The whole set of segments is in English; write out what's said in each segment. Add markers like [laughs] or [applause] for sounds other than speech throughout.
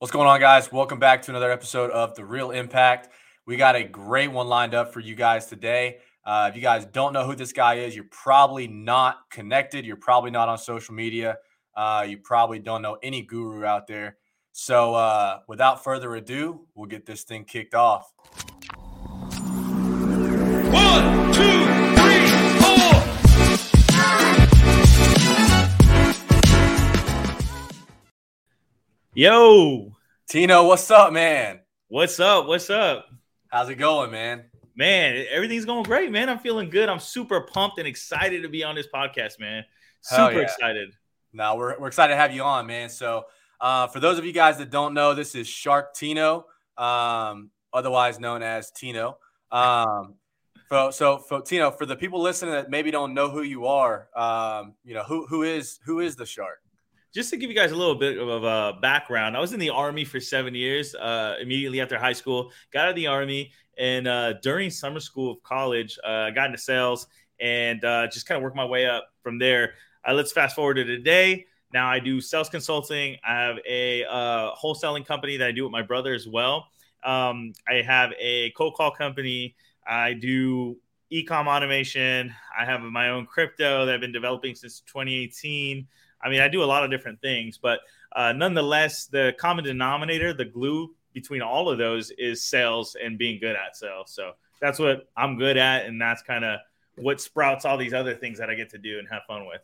What's going on, guys? Welcome back to another episode of The Real Impact. We got a great one lined up for you guys today. Uh, if you guys don't know who this guy is, you're probably not connected. You're probably not on social media. Uh, you probably don't know any guru out there. So, uh, without further ado, we'll get this thing kicked off. One, Yo, Tino, what's up, man? what's up? What's up? How's it going, man? Man, everything's going great, man. I'm feeling good. I'm super pumped and excited to be on this podcast, man. Super yeah. excited. Now we're, we're excited to have you on, man. So, uh, for those of you guys that don't know, this is Sharktino, um, otherwise known as Tino. Um, so, so for Tino, for the people listening that maybe don't know who you are, um, you know who who is who is the Shark? Just to give you guys a little bit of a background, I was in the army for seven years. Uh, immediately after high school, got out of the army, and uh, during summer school of college, uh, I got into sales and uh, just kind of worked my way up from there. Uh, let's fast forward to today. Now I do sales consulting. I have a uh, wholesaling company that I do with my brother as well. Um, I have a cold call company. I do ecom automation. I have my own crypto that I've been developing since 2018. I mean, I do a lot of different things, but uh, nonetheless, the common denominator, the glue between all of those is sales and being good at sales. So that's what I'm good at, and that's kind of what sprouts all these other things that I get to do and have fun with.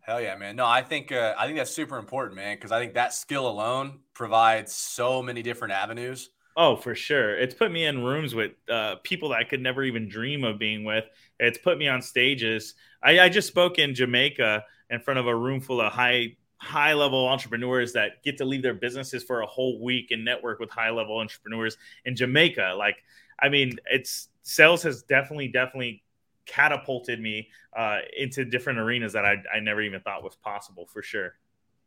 Hell yeah, man! No, I think uh, I think that's super important, man, because I think that skill alone provides so many different avenues. Oh, for sure. It's put me in rooms with uh, people that I could never even dream of being with. It's put me on stages. I, I just spoke in Jamaica in front of a room full of high high level entrepreneurs that get to leave their businesses for a whole week and network with high level entrepreneurs in Jamaica. Like, I mean, it's sales has definitely definitely catapulted me uh, into different arenas that I, I never even thought was possible for sure.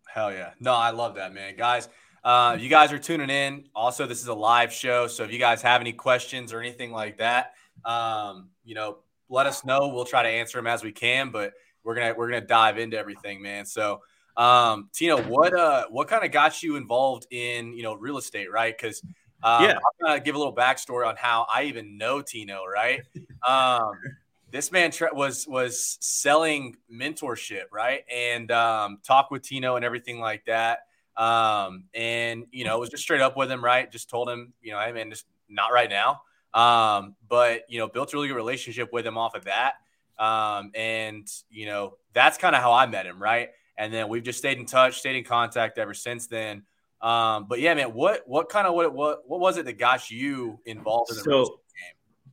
Hell yeah. No, I love that, man. Guys, uh, you guys are tuning in, also, this is a live show. So if you guys have any questions or anything like that, um, you know, let us know. We'll try to answer them as we can, but we're gonna we're gonna dive into everything, man. So um, Tino, what uh what kind of got you involved in you know real estate, right? Because um, Yeah. I'm gonna give a little backstory on how I even know Tino, right? Um, [laughs] this man tra- was was selling mentorship, right? And um, talk with Tino and everything like that. Um, and you know, was just straight up with him, right? Just told him, you know, hey man, just not right now. Um, but you know, built a really good relationship with him off of that. Um, and you know, that's kind of how I met him, right? And then we've just stayed in touch, stayed in contact ever since then. Um, but yeah, man, what what kind of what what what was it that got you involved in the So- game?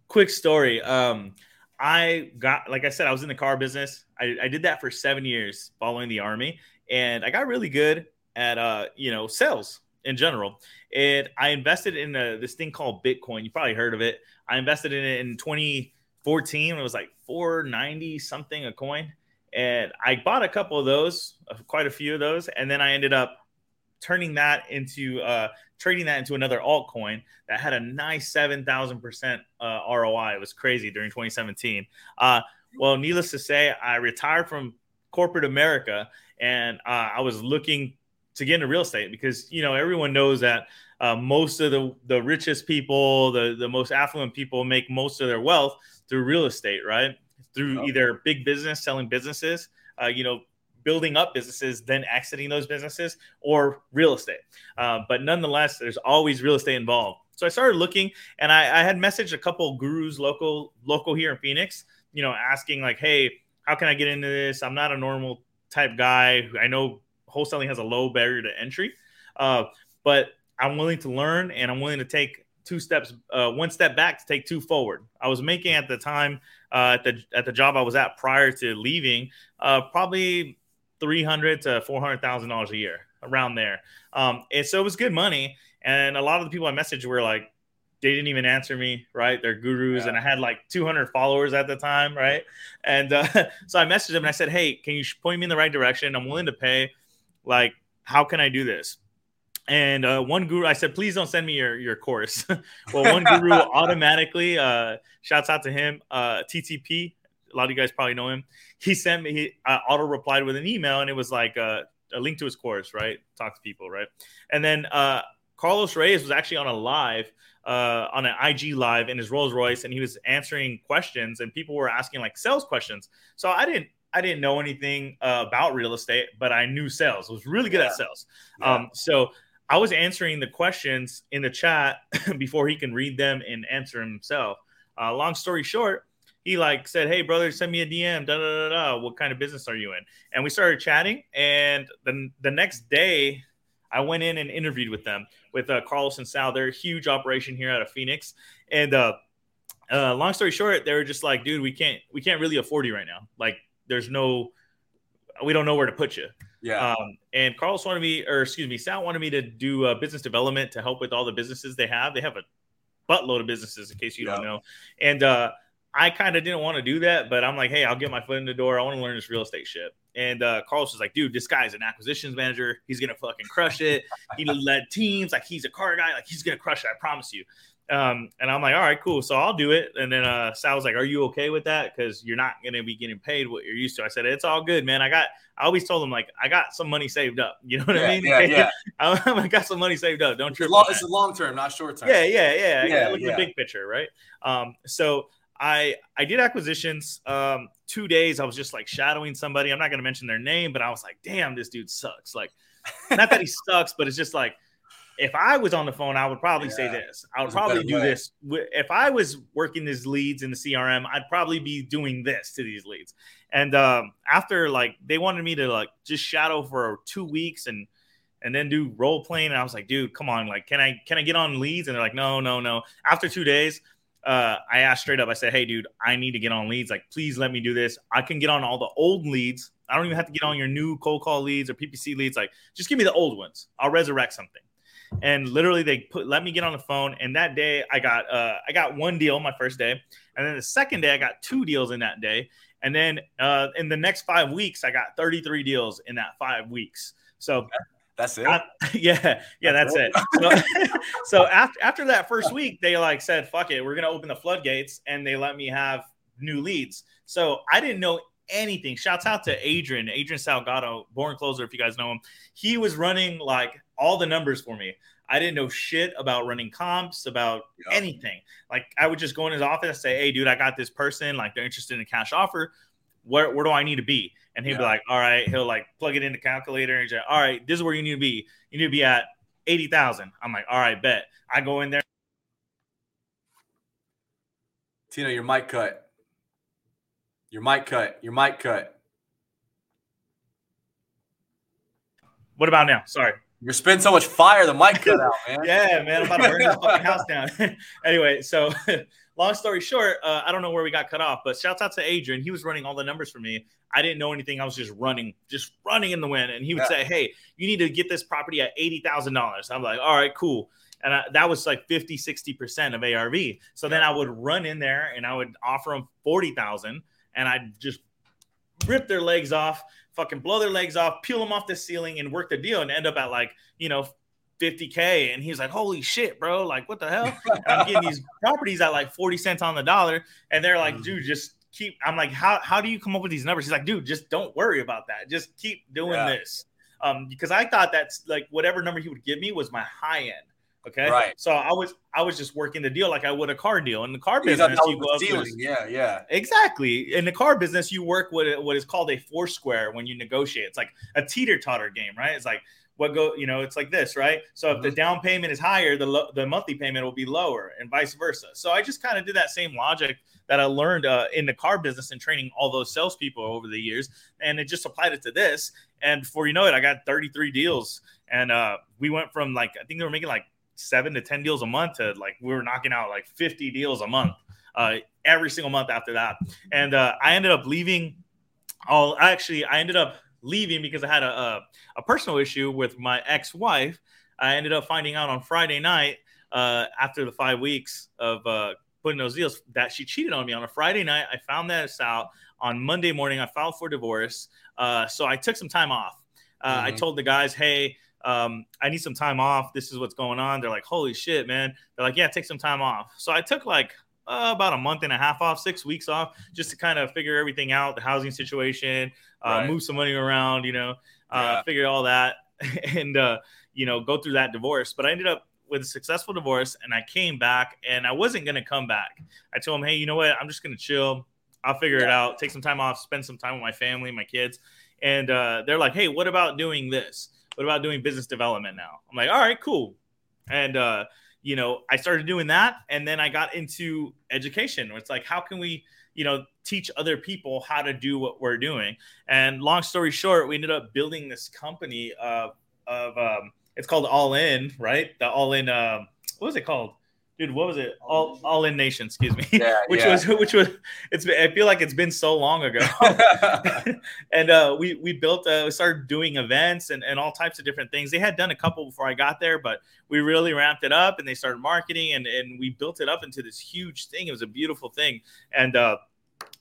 quick story. Um, I got, like I said, I was in the car business. I, I did that for seven years following the army, and I got really good at, uh, you know, sales in general. And I invested in a, this thing called Bitcoin. You probably heard of it. I invested in it in 2014. It was like 490 something a coin, and I bought a couple of those, uh, quite a few of those, and then I ended up turning that into uh, trading that into another altcoin that had a nice 7,000% uh, ROI. It was crazy during 2017. Uh, well, needless to say, I retired from corporate America and uh, I was looking to get into real estate because, you know, everyone knows that uh, most of the, the richest people, the, the most affluent people make most of their wealth through real estate, right? Through Oh. either big business, selling businesses, uh, you know, building up businesses, then exiting those businesses, or real estate. Uh, but nonetheless, there's always real estate involved. So I started looking, and I, I had messaged a couple gurus local local here in Phoenix, you know, asking like, "Hey, how can I get into this? I'm not a normal type guy. I know wholesaling has a low barrier to entry, uh, but I'm willing to learn, and I'm willing to take two steps, uh, one step back to take two forward. I was making at the time uh, at the at the job I was at prior to leaving, uh, probably three hundred to four hundred thousand dollars a year, around there. Um, and so it was good money. And a lot of the people I messaged were like, they didn't even answer me, right? They're gurus, Yeah. and I had like 200 followers at the time, right? And uh, [laughs] so I messaged them and I said, "Hey, can you point me in the right direction? I'm willing to pay. Like, how can I do this?" And uh, one guru, I said, "Please don't send me your your course." [laughs] well, one guru [laughs] automatically, uh, shouts out to him, uh, TTP. A lot of you guys probably know him. He sent me, he uh, auto replied with an email, and it was like uh, a link to his course, right? Talk to people, right? And then uh, Carlos Reyes was actually on a live, uh, on an IG live in his Rolls Royce, and he was answering questions, and people were asking like sales questions. So I didn't, I didn't know anything uh, about real estate, but I knew sales. I was really good Yeah. at sales. Yeah. Um, so I was answering the questions in the chat [laughs] before he can read them and answer himself. Uh, long story short, he like said, "Hey brother, send me a DM. Da da da da. What kind of business are you in?" And we started chatting. And then the next day, I went in and interviewed with them with uh, Carlos and Sal. They're a huge operation here out of Phoenix. And uh, uh, long story short, they were just like, "Dude, we can't we can't really afford you right now. Like, there's no." We don't know where to put you. Yeah. Um, and Carlos wanted me, or excuse me, Sal wanted me to do uh, business development to help with all the businesses they have. They have a buttload of businesses, in case you Yeah. don't know. And uh, I kind of didn't want to do that, but I'm like, hey, I'll get my foot in the door. I want to learn this real estate shit. And uh, Carlos was like, dude, this guy's an acquisitions manager. He's gonna fucking crush it. He led teams, like he's a car guy, like he's gonna crush it. I promise you. Um, and I'm like, all right, cool. So I'll do it. And then uh, Sal was like, are you okay with that? Because you're not gonna be getting paid what you're used to. I said, it's all good, man. I got. I always told him like, I got some money saved up. [laughs] You know what yeah, I mean? yeah, yeah. [laughs] I got some money saved up. Don't It's, trip. long, it's a long term, not short term. Yeah, yeah, yeah. Yeah, look at yeah. the big picture, right? Um, so I I did acquisitions. Um, two days I was just like shadowing somebody. I'm not gonna mention their name, but I was like, damn, this dude sucks. Like, not that he [laughs] sucks, but it's just like if I was on the phone, I would probably say this. I would probably do way. this. If I was working these leads in the CRM, I'd probably be doing this to these leads. And um, after like they wanted me to like just shadow for two weeks and and then do role playing, and I was like, dude, come on, like, can I can I get on leads? And they're like, no, no, no. After two days, uh, I asked straight up. I said, hey, dude, I need to get on leads. Like, please let me do this. I can get on all the old leads. I don't even have to get on your new cold call leads or PPC leads. Like, just give me the old ones. I'll resurrect something. And literally, they put let me get on the phone. And that day, I got uh, I got one deal my first day, and then the second day, I got two deals in that day. And then uh, in the next five weeks, I got 33 deals in that five weeks. So That's it. I- [laughs] yeah, yeah, that's it. So, [laughs] so after after that first week, they like said, "Fuck it, we're gonna open the floodgates," and they let me have new leads. So I didn't know anything. Shouts out to Adrian, Adrian Salgado, born closer, if you guys know him. He was running like all the numbers for me. I didn't know shit about running comps, about Yeah. anything. Like I would just go in his office and say, "Hey, dude, I got this person. Like they're interested in a cash offer. Where where do I need to be?" And he'd be like, "All right." He'll like plug it in the calculator and like, "All right, this is where you need to be. You need to be at eighty thousand. I'm like, "All right, bet." I go in there. Tino, your mic cut. Your mic cut. Your mic cut. What about now? Sorry. You're spitting so much fire, the mic cut out, man. [laughs] Yeah, man, I'm about to burn this fucking house [laughs] down. [laughs] anyway, so long story short, uh, I don't know where we got cut off, but shouts out to Adrian. He was running all the numbers for me. I didn't know anything. I was just running, just running in the wind. And he would Yeah. say, Hey, you need to get this property at $80,000. I'm like, All right, cool. And I, that was like 50, 60% of ARV. So then I would run in there and I would offer him 40,000 and I'd just rip their legs off, fucking blow their legs off, peel them off the ceiling and work the deal and end up at like, you know, 50K. And he's like, holy shit, bro. Like, what the hell? And I'm getting these [laughs] properties at like 40 cents on the dollar. And they're like, dude, just keep. I'm like, how, how do you come up with these numbers? He's like, dude, just don't worry about that. Just keep doing Yeah. this. Um, because I thought that's like whatever number he would give me was my high end. Okay. Right. So I was I was just working the deal like I would a car deal. In the car business, you go up the to. Yeah, yeah. Exactly. In the car business, you work what what is called a four square when you negotiate. It's like a teeter totter game, right? It's like what go, you know, it's like this, right? So if the Mm-hmm. down payment is higher, the lo- the monthly payment will be lower, and vice versa. So I just kind of did that same logic that I learned uh, in the car business and training all those salespeople over the years, and it just applied it to this. And before you know it, I got 33 deals, and uh, we went from like I think they were making like seven to 10 deals a month to like we were knocking out like 50 deals a month uh, every single month after that. And uh, I ended up leaving. All actually, I ended up leaving because I had a, a, a personal issue with my ex wife. I ended up finding out on Friday night uh, after the five weeks of uh, putting those deals that she cheated on me on a Friday night. I found that out on Monday morning. I filed for divorce. Uh, so I took some time off. Uh, I Mhm. told the guys, hey, um, I need some time off. This is what's going on. They're like, holy shit, man. They're like, yeah, take some time off. So I took like uh, about a month and a half off, six weeks off, just to kind of figure everything out, the housing situation, uh, Right. move some money around, you know, uh, Yeah. figure all that. [laughs] and uh, you know go through that divorce. But I ended up with a successful divorce, and I came back, and I wasn't gonna come back. I told him, hey, you know what? I'm just gonna chill. I'll figure it out. Take some time off, spend some time with my family, my kids, and uh, they're like, hey, what about doing this? What about doing business development now? I'm like, all right, cool. And uh, you know, I started doing that, and then I got into education. Where it's like, how can we, you know, teach other people how to do what we're doing? And long story short, we ended up building this company of of um, it's called All In, right? The All In, um, what was it called? Dude, what was it? All All In Nation, excuse me. Yeah, [laughs] which yeah. was which was it's I feel like it's been so long ago. [laughs] [laughs] and uh, we we built uh, we started doing events and, and all types of different things. They had done a couple before I got there, but we really ramped it up and they started marketing and and we built it up into this huge thing. It was a beautiful thing. And uh,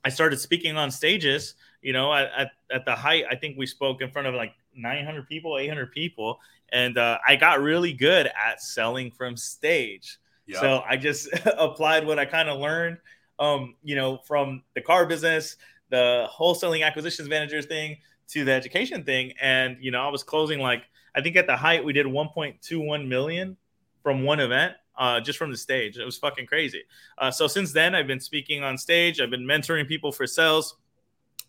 I started speaking on stages. You know, at, at, at the height, I think we spoke in front of like 900 people, 800 people, and uh, I got really good at selling from stage. So I just [laughs] applied what I kind of learned, um, you know, from the car business, the wholesaling acquisitions managers thing to the education thing, and you know, I was closing like I think at the height we did 1.21 million from one event. Uh, just from the stage, it was fucking crazy. Uh, so since then, I've been speaking on stage. I've been mentoring people for sales.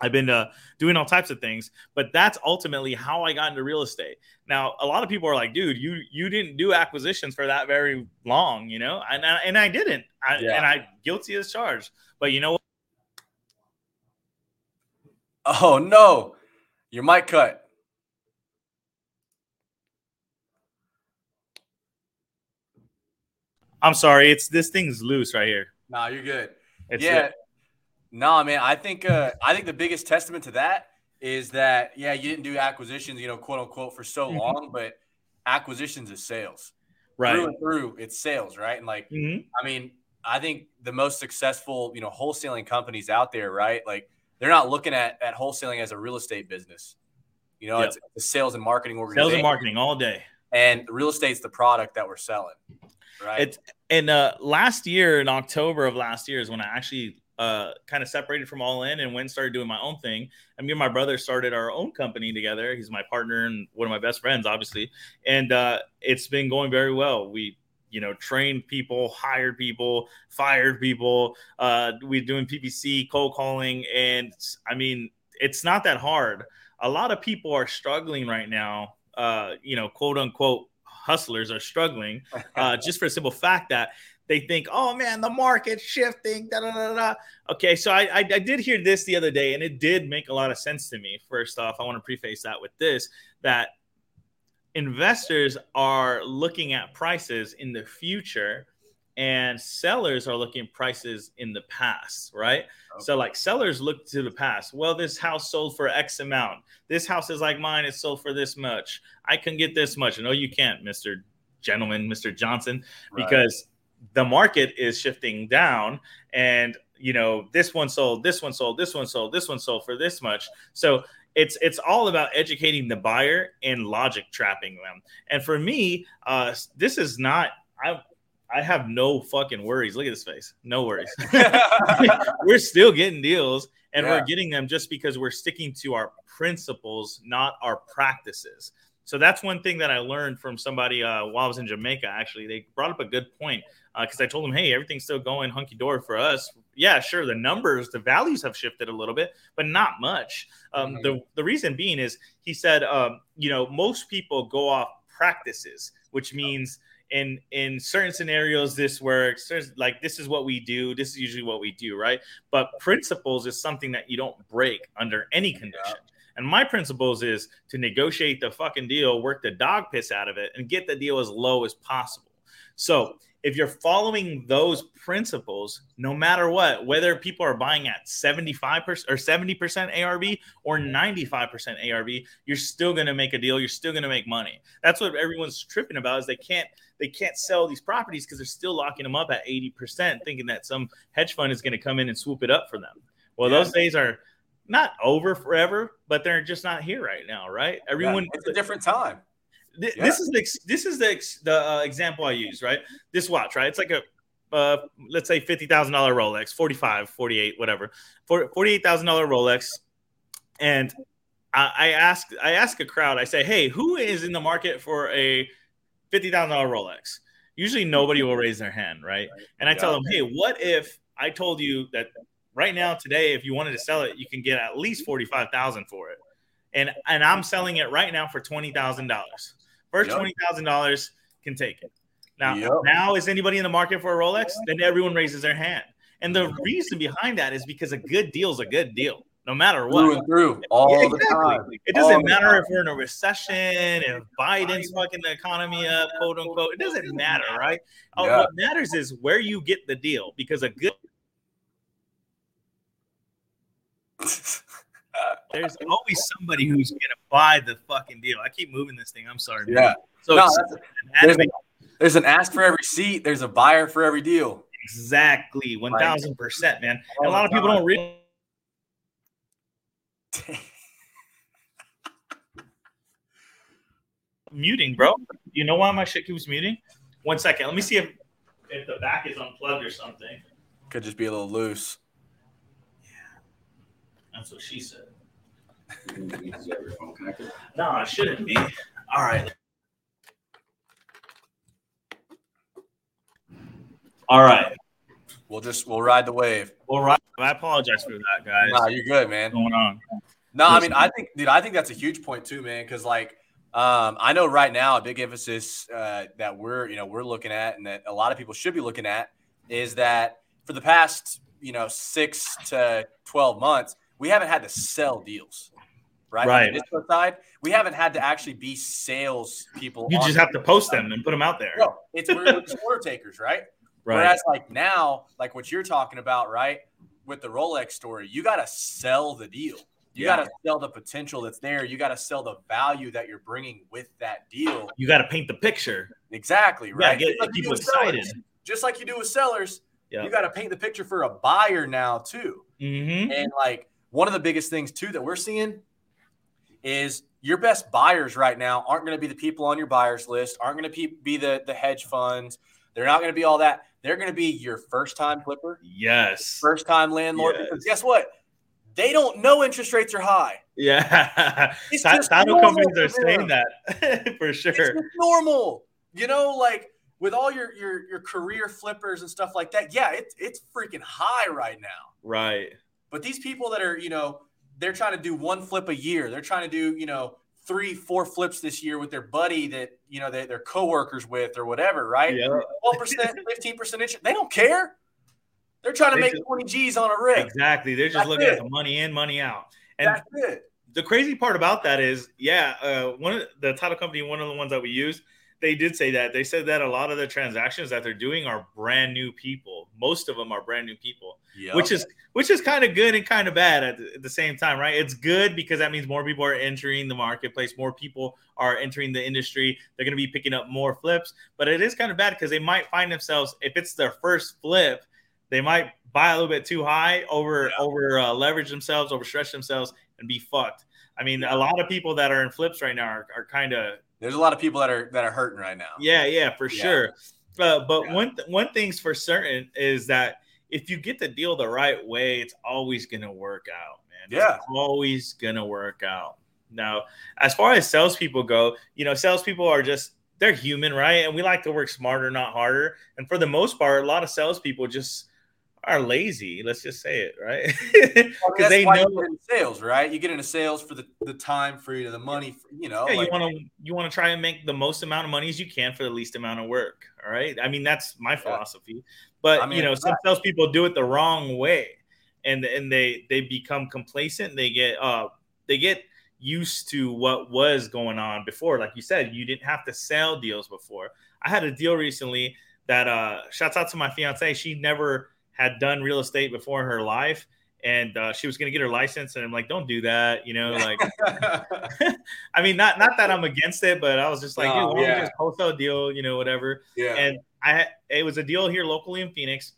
I've been uh, doing all types of things, but that's ultimately how I got into real estate. Now, a lot of people are like, "Dude, you you didn't do acquisitions for that very long, you know?" And I, and I didn't, I, Yeah. and I guilty as charged. But you know what? Oh no, your mic cut. I'm sorry, it's this thing's loose right here. Nah, you're good. It's yeah. No, man. I think uh, I think the biggest testament to that is that yeah, you didn't do acquisitions, you know, quote unquote, for so Mhm. long, but acquisitions is sales. right. Through and through, it's sales, right? And like, Mhm. I mean, I think the most successful, you know, wholesaling companies out there, right? Like, they're not looking at at wholesaling as a real estate business. You know, Yep. it's a sales and marketing organization. Sales and marketing all day. and real estate's the product that we're selling, right? It's and uh last year in October of last year is when I actually uh kind of separated from all in and went and started doing my own thing. And me and my brother started our own company together. He's my partner and one of my best friends, obviously. And uh it's been going very well. We you know, trained people, hired people, fired people. Uh, we're doing PPC, cold calling, and I mean, it's not that hard. A lot of people are struggling right now. Uh, you know, quote unquote hustlers are struggling uh, [laughs] just for a simple fact that they think, oh man, the market's shifting. Da, da, da, da. Okay, so I, I, I did hear this the other day, and it did make a lot of sense to me. First off, I want to preface that with this that investors are looking at prices in the future and sellers are looking at prices in the past, right? So like sellers look to the past. Well, this house sold for X amount. This house is like mine. It's sold for this much. I can get this much. No, you can't, Mister Gentleman, Mister Johnson, Right. because the market is shifting down, and you know this one sold, this one sold, this one sold, this one sold for this much. So it's it's all about educating the buyer and logic trapping them. And for me, uh, this is not I. I have no fucking worries. Look at his face. No worries. [laughs] [laughs] we're still getting deals and Yeah. we're getting them just because we're sticking to our principles, not our practices. So that's one thing that I learned from somebody uh, while I was in Jamaica. Actually, they brought up a good point because I told them, "Hey, everything's still going hunky dory for us. Yeah, sure, the numbers, the values have shifted a little bit, but not much. Um, Mhm. The the reason being is he said, um, you know, most people go off practices, which means in in certain scenarios this works there's like this is what we do this is usually what we do right but principles is something that you don't break under any condition and my principles is to negotiate the fucking deal work the dog piss out of it and get the deal as low as possible. So if you're following those principles no matter what whether people are buying at 75% or 70% arv or 95% arv you're still going to make a deal you're still going to make money. That's what everyone's tripping about is they can't they can't sell these properties because they're still locking them up at 80% thinking that some hedge fund is going to come in and swoop it up for them. Well Yeah. those days are not over forever but they're just not here right now right everyone it's a different time. Th- Yeah. This is the this is the the uh, example I use, right? This watch, right? It's like a uh, let's say fifty thousand dollar Rolex, 45, 48, whatever, For- forty eight thousand dollar Rolex, and I, I ask I ask a crowd. I say, hey, who is in the market for a fifty thousand dollar Rolex? Usually, nobody will raise their hand, right? And I tell them, hey, what if I told you that right now today, if you wanted to sell it, you can get at least forty five thousand for it, and and I'm selling it right now for twenty thousand dollars. First Yep. twenty thousand dollars can take it. Now, Yep. now is anybody in the market for a Rolex? Then everyone raises their hand. And the reason behind that is because a good deal is a good deal, no matter what. through and through all Yeah, the time. It doesn't All matter if we're in a recession, if Biden's fucking the economy up, quote unquote. It doesn't matter, right? Uh, Yeah. What matters is where you get the deal because a good there's always somebody who's gonna buy the fucking deal. I keep moving this thing. I'm sorry. man. Yeah. So No, that's- an there's, there's an ask for every seat. There's a buyer for every deal. exactly one thousand percent, man. Oh and a lot of people don't read. [laughs] muting, bro. You know why my shit keeps muting? One second. Let me see if if the back is unplugged or something. Could just be a little loose. That's what she said. Is your phone connected? No, it shouldn't be. All right. All right. We'll just we'll ride the wave. All right. I apologize for that, guys. Nah, you're good, man. What's going on? No, I mean, I think, dude, I think that's a huge point too, man. Because like, um, I know right now a big emphasis uh, that we're, you know, we're looking at, and that a lot of people should be looking at, is that for the past, you know, six to twelve months, we haven't had to sell deals, right? Right. On the side, we haven't had to actually be sales people. You just have to post them and put them out there. No, it's we're just order takers, right? Right. Whereas like now, like what you're talking about, right? With the Rolex story, you got to sell the deal. You Yeah. got to sell the potential that's there. You got to sell the value that you're bringing with that deal. You got to paint the picture. Exactly, Yeah, right? get Just like you people do with sellers. excited. Just like you do with sellers, Yeah. you got to paint the picture for a buyer now too. Mm-hmm. And like one of the biggest things too that we're seeing is your best buyers right now aren't going to be the people on your buyers list, aren't going to be the the hedge funds. They're not going to be all that. They're going to be your first time flipper, Yes. first time landlord. Yes. Because guess what? They don't know interest rates are high. Yeah. [laughs] It's Title companies are saying that [laughs] for It's sure. just normal. You know, like with all your your your career flippers and stuff like that. Yeah, it's it's freaking high right now. Right. But these people that are, you know, they're trying to do one flip a year. They're trying to do, you know, three, four flips this year with their buddy that, you know, they, they're coworkers with or whatever, right? Yeah. 12%, 15% interest. They don't care. They're trying to They make just- 20 G's on a rig. Exactly. They're just That's looking it. at the money in, money out. And That's it. the crazy part about that is, yeah, uh, one of the title company, one of the ones that we use, they did say that. They said that a lot of the transactions that they're doing are brand new people. Most of them are brand new people, Yeah. which is which is kind of good and kind of bad at the, at the same time, right? It's good because that means more people are entering the marketplace, more people are entering the industry. They're going to be picking up more flips, but it is kind of bad because they might find themselves if it's their first flip, they might buy a little bit too high, over over uh, leverage themselves, overstretch themselves, and be fucked. I mean, a lot of people that are in flips right now are, are kind of There's a lot of people that are that are hurting right now. yeah, yeah, for Yeah. sure. Uh, but Yeah. one th- one thing's for certain is that if you get the deal the right way, it's always gonna work out, man. Yeah. it's always gonna work out. Now, as far as salespeople go, you know, salespeople are just they're human, right? And we like to work smarter, not harder. And for the most part, a lot of salespeople just are lazy. Let's just say it, right? Because [laughs] they know you get into sales, right? You get into sales for the, the time for you, the money, for, you know. yeah, like- you want to you want to try and make the most amount of money as you can for the least amount of work. All right. I mean, that's my philosophy. But I mean, you know, some right. salespeople do it the wrong way, and and they they become complacent. They get uh they get used to what was going on before. Like you said, you didn't have to sell deals before. I had a deal recently that uh shouts out to my fiance. She never had done real estate before in her life. And uh, she was going to get her license, and I'm like, "Don't do that," you know. Like, [laughs] [laughs] I mean, not not that I'm against it, but I was just like, No, dude, why yeah. we just post a deal, you know, whatever. yeah. And I it was a deal here locally in Phoenix,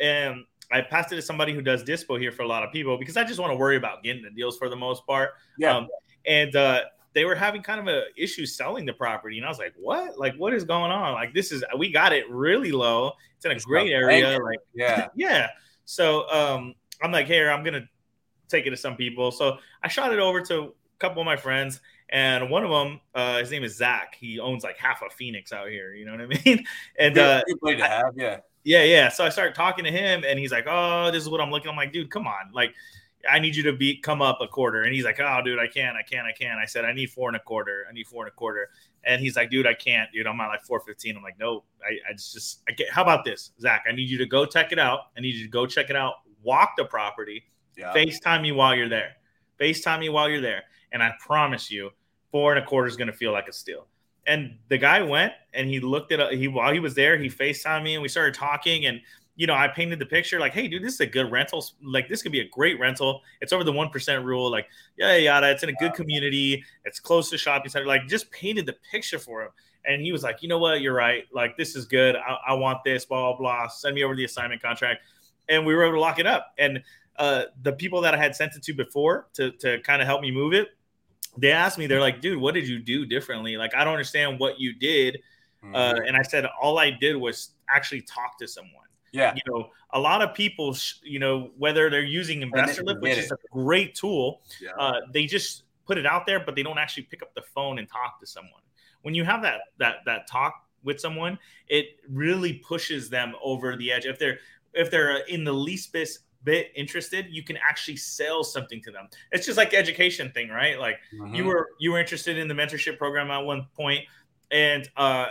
and I passed it to somebody who does dispo here for a lot of people because I just want to worry about getting the deals for the most part. yeah. Um, and uh, they were having kind of a issue selling the property, and I was like, "What? Like, what is going on? Like, this is we got it really low. It's in a It's great area. Like, yeah. [laughs] yeah. So um, I'm like, here, I'm gonna take it to some people. So I shot it over to a couple of my friends, and one of them, uh, his name is Zach. He owns like half of Phoenix out here. You know what I [laughs] mean? And uh, good to have, yeah. yeah, yeah. So I started talking to him, and he's like, "Oh, this is what I'm looking." I'm like, "Dude, come on, like." I need you to be come up a quarter. And he's like, Oh, dude, I can't, I can't, I can't. I said, I need four and a quarter. I need four and a quarter. And he's like, dude, I can't, dude. I'm at like 415. I'm like, no, I, I just, just I get how about this, Zach? I need you to go check it out. I need you to go check it out, walk the property, Yeah. FaceTime me while you're there. FaceTime me while you're there. And I promise you, four and a quarter is gonna feel like a steal. And the guy went and he looked at he while he was there, he FaceTimed me and we started talking. And you know, I painted the picture like, hey, dude, this is a good rental. Like, this could be a great rental. It's over the one percent rule. Like, yeah, yada. It's in a good community. It's close to shopping center. Like, just painted the picture for him. And he was like, you know what? You're right. Like, this is good. I, I want this. Blah blah blah. Send me over the assignment contract. And we were able to lock it up. And uh, the people that I had sent it to before to to kind of help me move it, they asked me, they're like, dude, what did you do differently? Like, I don't understand what you did. Mhm. Uh, and I said, all I did was actually talk to someone yeah. you know a lot of people you know whether they're using InvestorLift which is a great tool Yeah. uh, they just put it out there but they don't actually pick up the phone and talk to someone when you have that that that talk with someone it really pushes them over the edge if they're if they're in the least bit bit interested you can actually sell something to them it's just like the education thing right like Mhm. you were you were interested in the mentorship program at one point and uh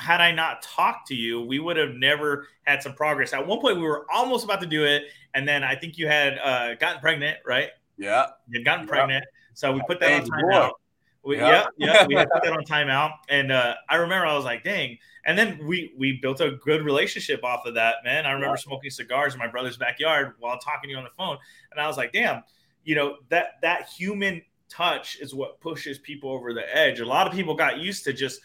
had i not talked to you we would have never had some progress. At one point we were almost about to do it and then i think you had uh gotten pregnant right? Yeah. you had gotten Yeah. pregnant so we put that on timeout we, Yeah. yeah yeah we [laughs] put that on timeout and uh i remember i was like dang. And then we we built a good relationship off of that man. I remember smoking cigars in my brother's backyard while talking to you on the phone and i was like damn you know that that human touch is what pushes people over the edge. A lot of people got used to just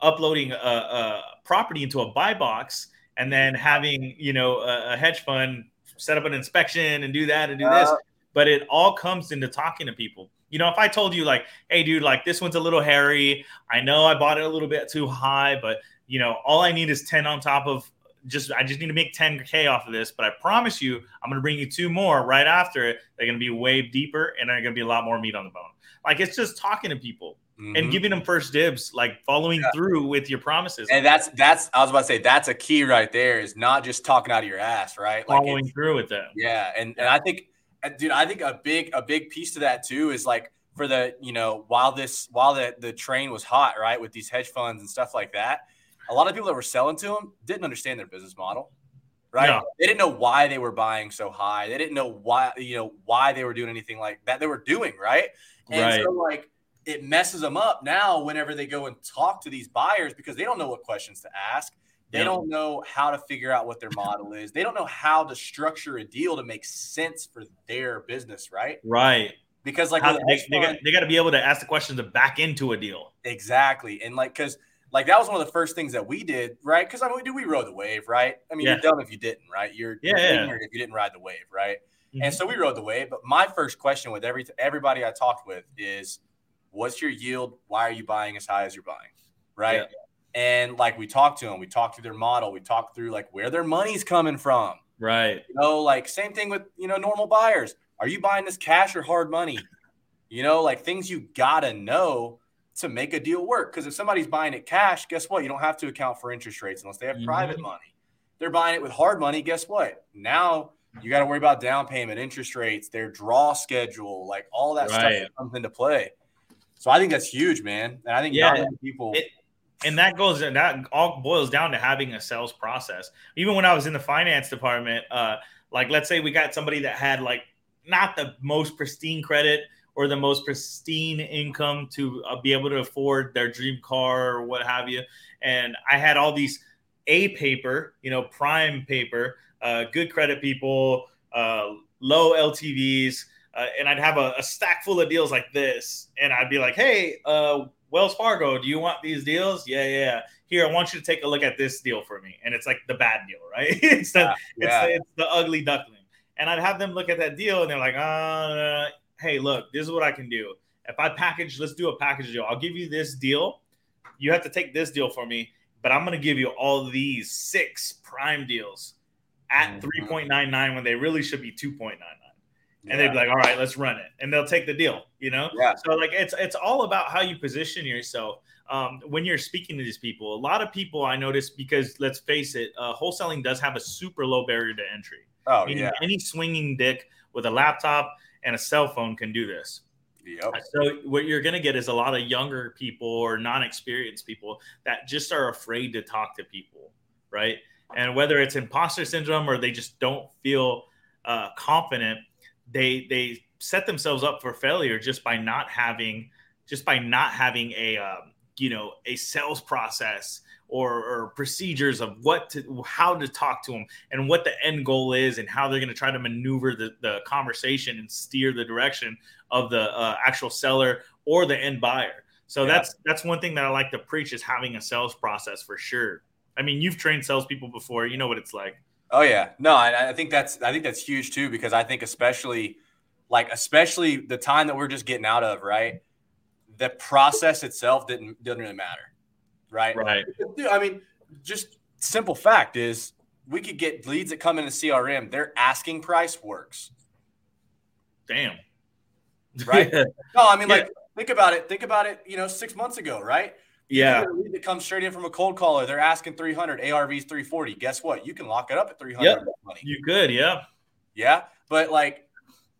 uploading a, a property into a buy box and then having you know a, a hedge fund set up an inspection and do that and do this. Uh, but it all comes into talking to people. You know if i told you like hey dude like this one's a little hairy. I know i bought it a little bit too high but you know all i need is 10 on top of just i just need to make 10k off of this but i promise you i'm going to bring you two more right after it. They're going to be way deeper and they're going to be a lot more meat on the bone. Like it's just talking to people Mhm. and giving them first dibs like following Yeah. through with your promises and that's that's I was about to say that's a key right there is not just talking out of your ass, right? Like following through with them Yeah, and and I think, uh, dude, I think a big a big piece to that too is like for the you know while this while the the train was hot, right, with these hedge funds and stuff like that, a lot of people that were selling to them didn't understand their business model, right? No. They didn't know why they were buying so high. They didn't know why you know why they were doing anything like that. They were doing right, and Right. so like it messes them up now whenever they go and talk to these buyers because they don't know what questions to ask. They Yeah. don't know how to figure out what their model is. They don't know how to structure a deal to make sense for their business, right? right Because like How- they, they, got, they got to be able to ask the questions to back into a deal exactly, and like because like that was one of the first things that we did, right? Because I mean, we do we rode the wave, right? I mean, Yeah. you're dumb if you didn't, right? You're, Yeah, you're ignorant if you didn't ride the wave, right? Mhm. And so we rode the wave. But my first question with every everybody I talked with is, "What's your yield? Why are you buying as high as you're buying?" Right? Yeah. And like we talked to them, we talked through their model, we talked through like where their money's coming from. right You know, like same thing with you know normal buyers. Are you buying this cash or hard money? You know, like things you gotta know to make a deal work. Because if somebody's buying it cash, guess what? You don't have to account for interest rates unless they have private Mhm. money. They're buying it with hard money. Guess what? Now you got to worry about down payment, interest rates, their draw schedule, like all that stuff Right. that comes into play. So I think that's huge, man. And I think Yeah. not many people. It- and that goes and that all boils down to having a sales process even when i was in the finance department uh like let's say we got somebody that had like not the most pristine credit or the most pristine income to uh, be able to afford their dream car or what have you and i had all these a paper you know prime paper uh, good credit people uh, low ltvs uh, and i'd have a, a stack full of deals like this and i'd be like hey uh, Wells Fargo, do you want these deals? Yeah, yeah. Here, I want you to take a look at this deal for me. And it's like the bad deal, right? [laughs] it's the Yeah, it's, yeah. the, it's the ugly duckling. And I'd have them look at that deal and they're like, uh, hey, look, this is what I can do. If I package, let's do a package deal. I'll give you this deal. You have to take this deal for me, but I'm going to give you all these six prime deals at Mhm. 3.99 when they really should be 2.99. and they'd be like, "All right, let's run it," and they'll take the deal. You know. Yeah. So like, it's it's all about how you position yourself um, when you're speaking to these people. A lot of people I notice because let's face it, uh, wholesaling does have a super low barrier to entry. oh Meaning yeah, any swinging dick with a laptop and a cell phone can do this. yep, So what you're going to get is a lot of younger people or non-experienced people that just are afraid to talk to people, right? And whether it's imposter syndrome or they just don't feel uh, confident, they they set themselves up for failure just by not having just by not having a um, you know a sales process or, or procedures of what to how to talk to them and what the end goal is and how they're going to try to maneuver the, the conversation and steer the direction of the uh, actual seller or the end buyer. So Yeah. that's that's one thing that i like to preach is having a sales process for sure. I mean you've trained salespeople before. You know what it's like oh yeah. No, I, I think that's I think that's huge too because I think especially like especially the time that we're just getting out of, right? The process itself didn't didn't really matter, right? right I mean, just simple fact is we could get leads that come into CRM. Their asking price works, damn right? [laughs] No, I mean, Yeah. like think about it. Think about it. You know, six months ago, right? Yeah get a lead that comes straight in from a cold caller. They're asking 300, ARV's 340. Guess what? You can lock it up at 300 Yep. money. you could yeah Yeah, but like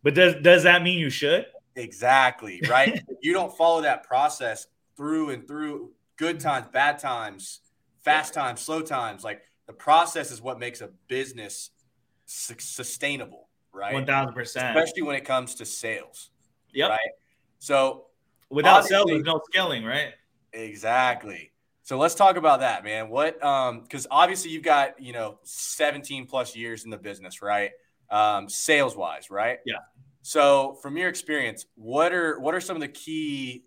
but does does that mean you should exactly [laughs] right. You don't follow that process through and through, good times, bad times, fast times, slow times. Like the process is what makes a business su- sustainable, right? One thousand percent. Especially when it comes to sales. Yep. Right. So Without sales, there's no scaling, right? Exactly. So let's talk about that, man. What um because obviously you've got, you know, 17 plus years in the business, right? Um, sales wise, right? Yeah. So from your experience, what are what are some of the key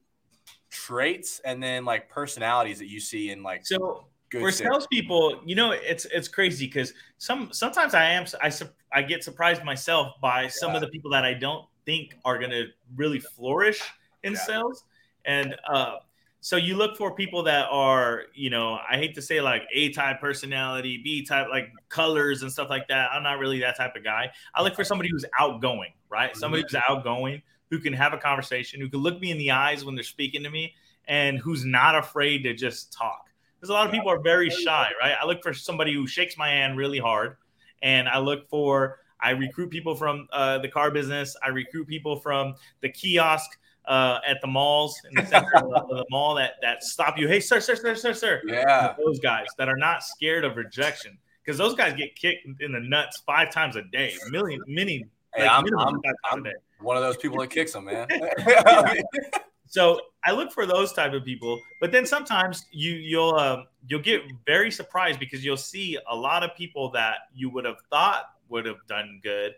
traits and then like personalities that you see in like So good for sales? salespeople, you know, it's it's crazy because some sometimes I am I I get surprised myself by some of the people that I don't think are going to really flourish in Yeah. sales, and uh, so you look for people that are, you know, I hate to say like A type personality, B type like colors and stuff like that. I'm not really that type of guy. I look for somebody who's outgoing, right? Somebody who's outgoing who can have a conversation, who can look me in the eyes when they're speaking to me, and who's not afraid to just talk. Because a lot of people are very shy, right? I look for somebody who shakes my hand really hard, and I look for I recruit people from uh, the car business. I recruit people from the kiosk uh, at the malls in the center of the, of the mall that that stop you. Hey, sir, sir, sir, sir, sir. Yeah. Those guys that are not scared of rejection because those guys get kicked in the nuts five times a day, million, many. Hey, like, I'm, I'm, I'm one of those people that kicks them, man. [laughs] [laughs] So I look for those type of people, but then sometimes you you'll uh, you'll get very surprised because you'll see a lot of people that you would have thought would have done good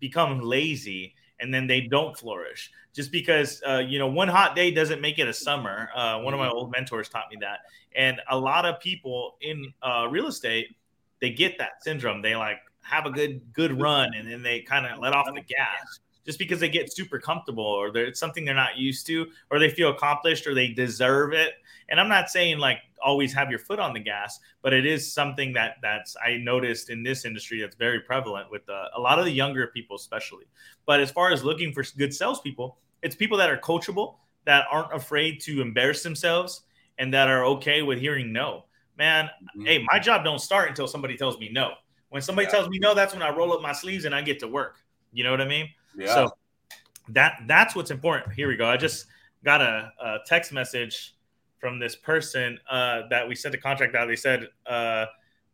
become lazy and then they don't flourish just because uh, you know one hot day doesn't make it a summer. Uh, one of my old mentors taught me that, and a lot of people in uh, real estate they get that syndrome. They like have a good good run and then they kind of let off the gas just because they get super comfortable or it's something they're not used to or they feel accomplished or they deserve it. And i'm not saying like always have your foot on the gas but it is something that that's i noticed in this industry that's very prevalent with uh, a lot of the younger people especially. But as far as looking for good salespeople it's people that are coachable that aren't afraid to embarrass themselves and that are okay with hearing no. Man hey my job don't start until somebody tells me no. When somebody Yeah. tells me no that's when i roll up my sleeves and i get to work. You know what i mean yeah. so that that's what's important. Here we go. I just got a, a text message from this person uh, that we sent a contract out. They said uh,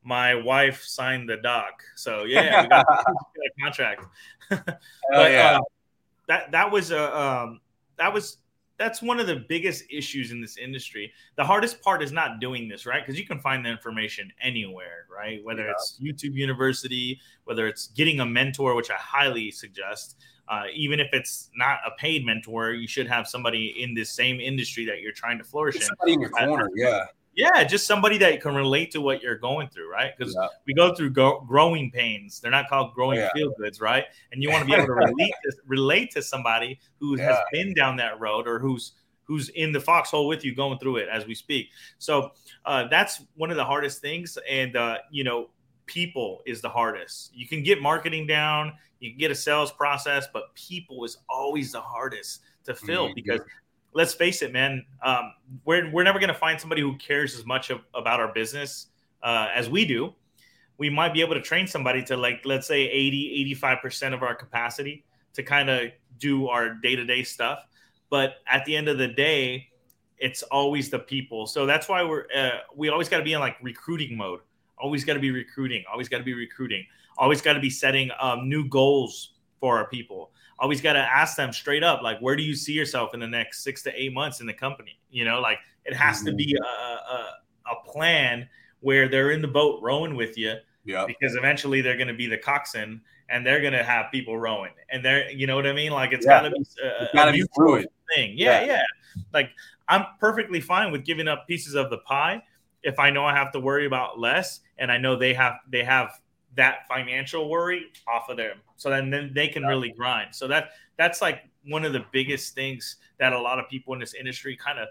my wife signed the doc. So yeah, we got a [laughs] contract. [laughs] But, yeah. uh, that that was a um, that was that's one of the biggest issues in this industry. The hardest part is not doing this, right? Because you can find the information anywhere, right? Whether Yeah. it's YouTube University, whether it's getting a mentor, which I highly suggest. Uh, even if it's not a paid mentor, you should have somebody in this same industry that you're trying to flourish in. Somebody in your corner. Yeah. Yeah, just somebody that can relate to what you're going through, right? Because Yeah. we go through go- growing pains. They're not called growing yeah. feel goods, right? And you want to be able to [laughs] relate to, relate to somebody who has been down that road or who's who's in the foxhole with you going through it as we speak. So uh, that's one of the hardest things. And uh, you know, people is the hardest. You can get marketing down, you can get a sales process, but people is always the hardest to fill Mhm. because let's face it, man, um, we're, we're never going to find somebody who cares as much of, about our business uh, as we do. We might be able to train somebody to like, let's say 80, 85% of our capacity to kind of do our day to day stuff. But at the end of the day, it's always the people. So that's why we're, uh, we always got to be in like recruiting mode. Always got to be recruiting. Always got to be recruiting. Always got to be setting um, new goals for our people. Always got to ask them straight up, like, where do you see yourself in the next six to eight months in the company? You know, like it has to be a, a, a plan where they're in the boat rowing with you Yeah. because eventually they're going to be the coxswain and they're going to have people rowing and they're you know what i mean like it's Yeah. got to be a, It's gotta be thing yeah, Yeah. yeah like i'm perfectly fine with giving up pieces of the pie if i know i have to worry about less and i know they have they have that financial worry off of them so then, then they can really grind so that that's like one of the biggest things that a lot of people in this industry kind of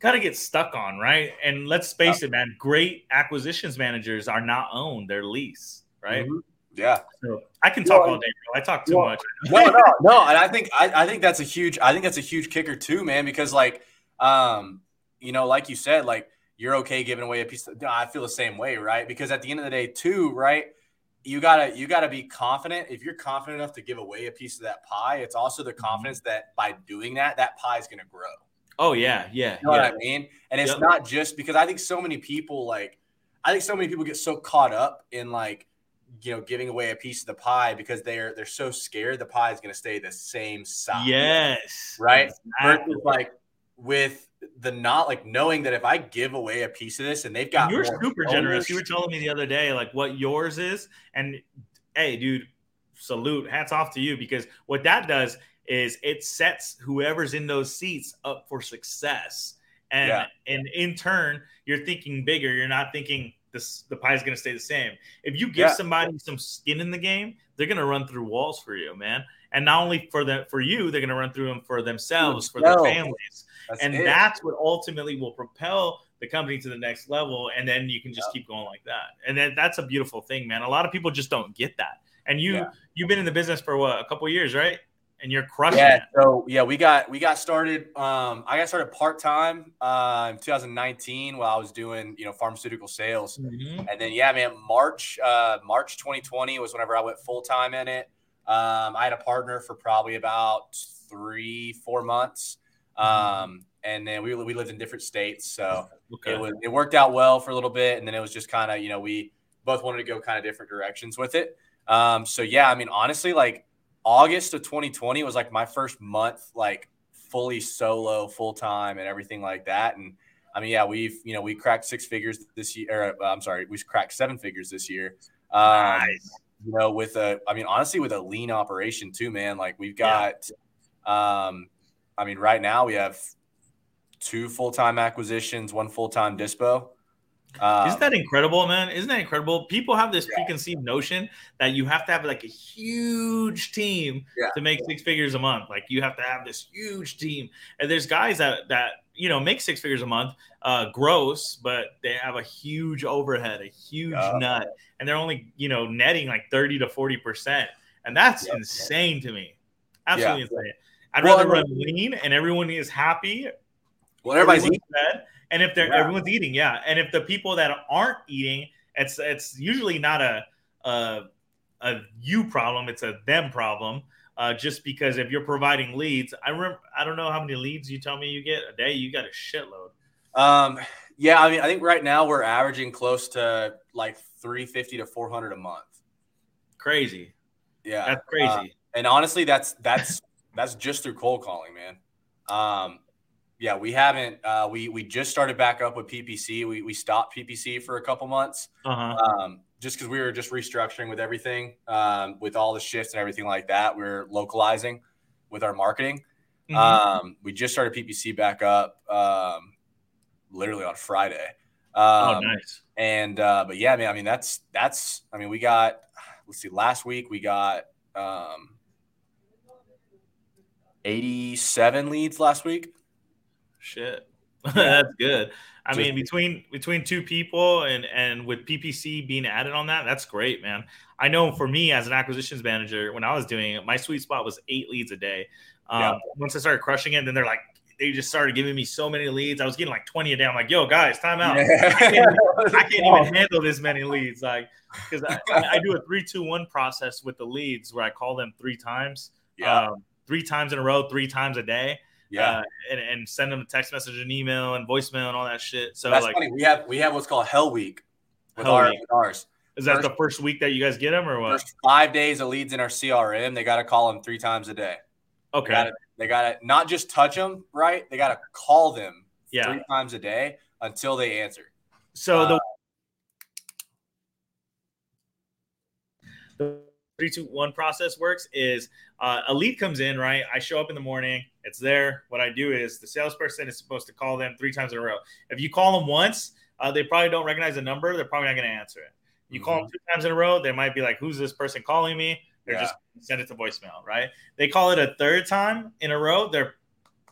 kind of get stuck on right and let's face it man great acquisitions managers are not owned they're lease right Mhm. Yeah. so i can talk Well, all day bro. i talk too well, much [laughs] no, no, no. And I think I, I think that's a huge I think that's a huge kicker too, man, because like um, you know, like you said, like you're okay giving away a piece of I feel the same way, right? Because at the end of the day, too, right? You gotta you gotta be confident. If you're confident enough to give away a piece of that pie, it's also the mm-hmm. confidence that by doing that, that pie is gonna grow. oh yeah yeah You know yeah what I mean? And it's Yep. not just because I think so many people like I think so many people get so caught up in like you know giving away a piece of the pie because they're they're so scared the pie is going to stay the same size. yes Right? Exactly. Versus like with the not like knowing that if I give away a piece of this and they've got you're super generous. You were telling me the other day, like what yours is, and hey, dude, salute, hats off to you because what that does is it sets whoever's in those seats up for success, and Yeah. and in turn, you're thinking bigger. You're not thinking this the pie is going to stay the same. If you give Yeah. somebody some skin in the game, they're going to run through walls for you, man. And not only for the for you, they're going to run through them for themselves, for their families That's and it. that's what ultimately will propel the company to the next level and then you can just keep going like that and then that's a beautiful thing man a lot of people just don't get that and you Yeah. you've been in the business for what a couple of years right and you're crushing yeah, it so yeah, we got we got started. Um, I got started part time uh, in 2019 while I was doing you know pharmaceutical sales. Mhm. And then yeah, man, March uh, March 2020 was whenever I went full time in it. Um, I had a partner for probably about three four months, um, and then we we lived in different states, so okay it was it worked out well for a little bit, and then it was just kind of you know we both wanted to go kind of different directions with it. Um, so yeah, I mean honestly, like August of 2020 was like my first month like fully solo, full time, and everything like that, and. I mean, yeah, we've you know we cracked six figures this year. Or, uh, I'm sorry, we cracked seven figures this year. Um, nice You know, with a, I mean, honestly, with a lean operation too, man. Like we've got, um, I mean, right now we have two full time acquisitions, one full time dispo. Um, isn't that incredible man? Isn't that incredible? People have this preconceived notion that you have to have like a huge team Yeah. to make six figures a month. Like you have to have this huge team. And there's guys that that you know make six figures a month uh gross but they have a huge overhead a huge Yeah. nut and they're only you know netting like 30 to 40 percent. And that's Yeah. insane to me. Absolutely insane i'd Well, rather run lean and everyone is happy well, everybody's eating. fed, and if they're Yeah. everyone's eating, yeah, and if the people that aren't eating, it's it's usually not a a, a you problem, it's a them problem. Uh, just because if you're providing leads, I remember I don't know how many leads you tell me you get a day. You got a shitload. Um, yeah, I mean, I think right now we're averaging close to like 350 to 400 a month. Crazy. Yeah, That's crazy. Uh, and honestly, that's that's that's just through cold calling, man. Um, yeah, we haven't. Uh, we we just started back up with PPC. We we stopped PPC for a couple months, Uh huh. um, just because we were just restructuring with everything, um, with all the shifts and everything like that. We're localizing with our marketing. Mm-hmm. Um, we just started PPC back up, um, literally on Friday. oh, Um, nice. and uh, but yeah, man, I mean that's that's I mean we got let's see, last week we got um 87 leads last week. Shit. [laughs] That's good. I Just- mean, between between two people and and with PPC being added on that, that's great, man. I know for me as an acquisitions manager, when I was doing it, my sweet spot was eight leads a day. Um, Yeah. Once I started crushing it, then they're like, they just started giving me so many leads. I was getting like twenty a day. I'm like, yo, guys, time out. [laughs] I can't, I can't even [laughs] handle this many leads, like because I, I do a three, two, one process with the leads where I call them three times, Yeah, um, three times in a row, three times a day yeah. uh, and, and send them a text message and email and voicemail and all that shit. So That's like, funny. We have we have what's called Hell Week with Hell our Week. with ours. is that first- the first week that you guys get them or what? First five days of leads in our CRM, they got to call them three times a day. Okay, they got to not just touch them, right? They got to call them yeah. three times a day until they answer. So Uh, the the three, two, one process works is uh, a lead comes in, right? I show up in the morning, it's there. What I do is the salesperson is supposed to call them three times in a row. If you call them once, uh, they probably don't recognize the number. They're probably not going to answer it. You call them two times in a row, they might be like, "Who's this person calling me?" They're Yeah. just send it to voicemail, right? They call it a third time in a row. They're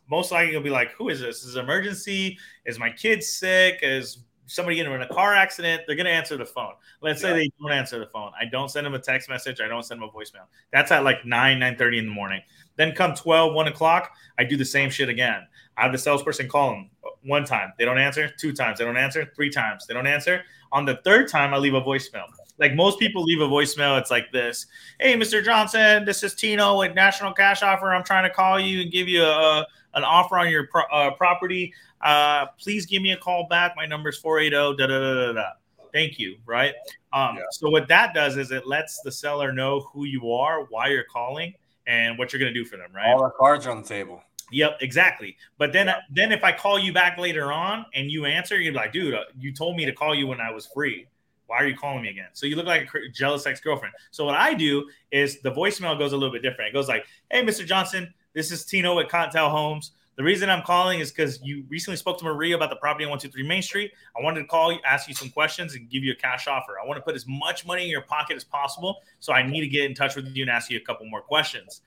most likely gonna be like, "Who is this? Is it emergency? Is my kid sick? Is somebody getting in a car accident?" They're gonna answer the phone. Let's say they don't answer the phone. I don't send them a text message. I don't send them a voicemail. That's at like 9, 9 30 in the morning. Then come 12, 1 o'clock, I do the same shit again. I have the salesperson call them uh, one time. They don't answer. Two times. They don't answer. Three times. They don't answer. On the third time, I leave a voicemail. Like most people leave a voicemail, it's like this Hey, Mr. Johnson, this is Tino with National Cash Offer. I'm trying to call you and give you a, an offer on your pro- uh, property. Uh, please give me a call back. My number is 480 da da da da da. Thank you. Right. Um, Yeah. So, what that does is it lets the seller know who you are, why you're calling, and what you're going to do for them. Right. All the cards are on the table. Yep, exactly. But then, then if I call you back later on and you answer, you're like, dude, uh, you told me to call you when I was free. Why are you calling me again? So you look like a jealous ex girlfriend. So what I do is the voicemail goes a little bit different. It goes like, "Hey, Mr. Johnson, this is Tino at Contel Homes. The reason I'm calling is because you recently spoke to Maria about the property on 123 Main Street. I wanted to call you, ask you some questions, and give you a cash offer. I want to put as much money in your pocket as possible. So I need to get in touch with you and ask you a couple more questions.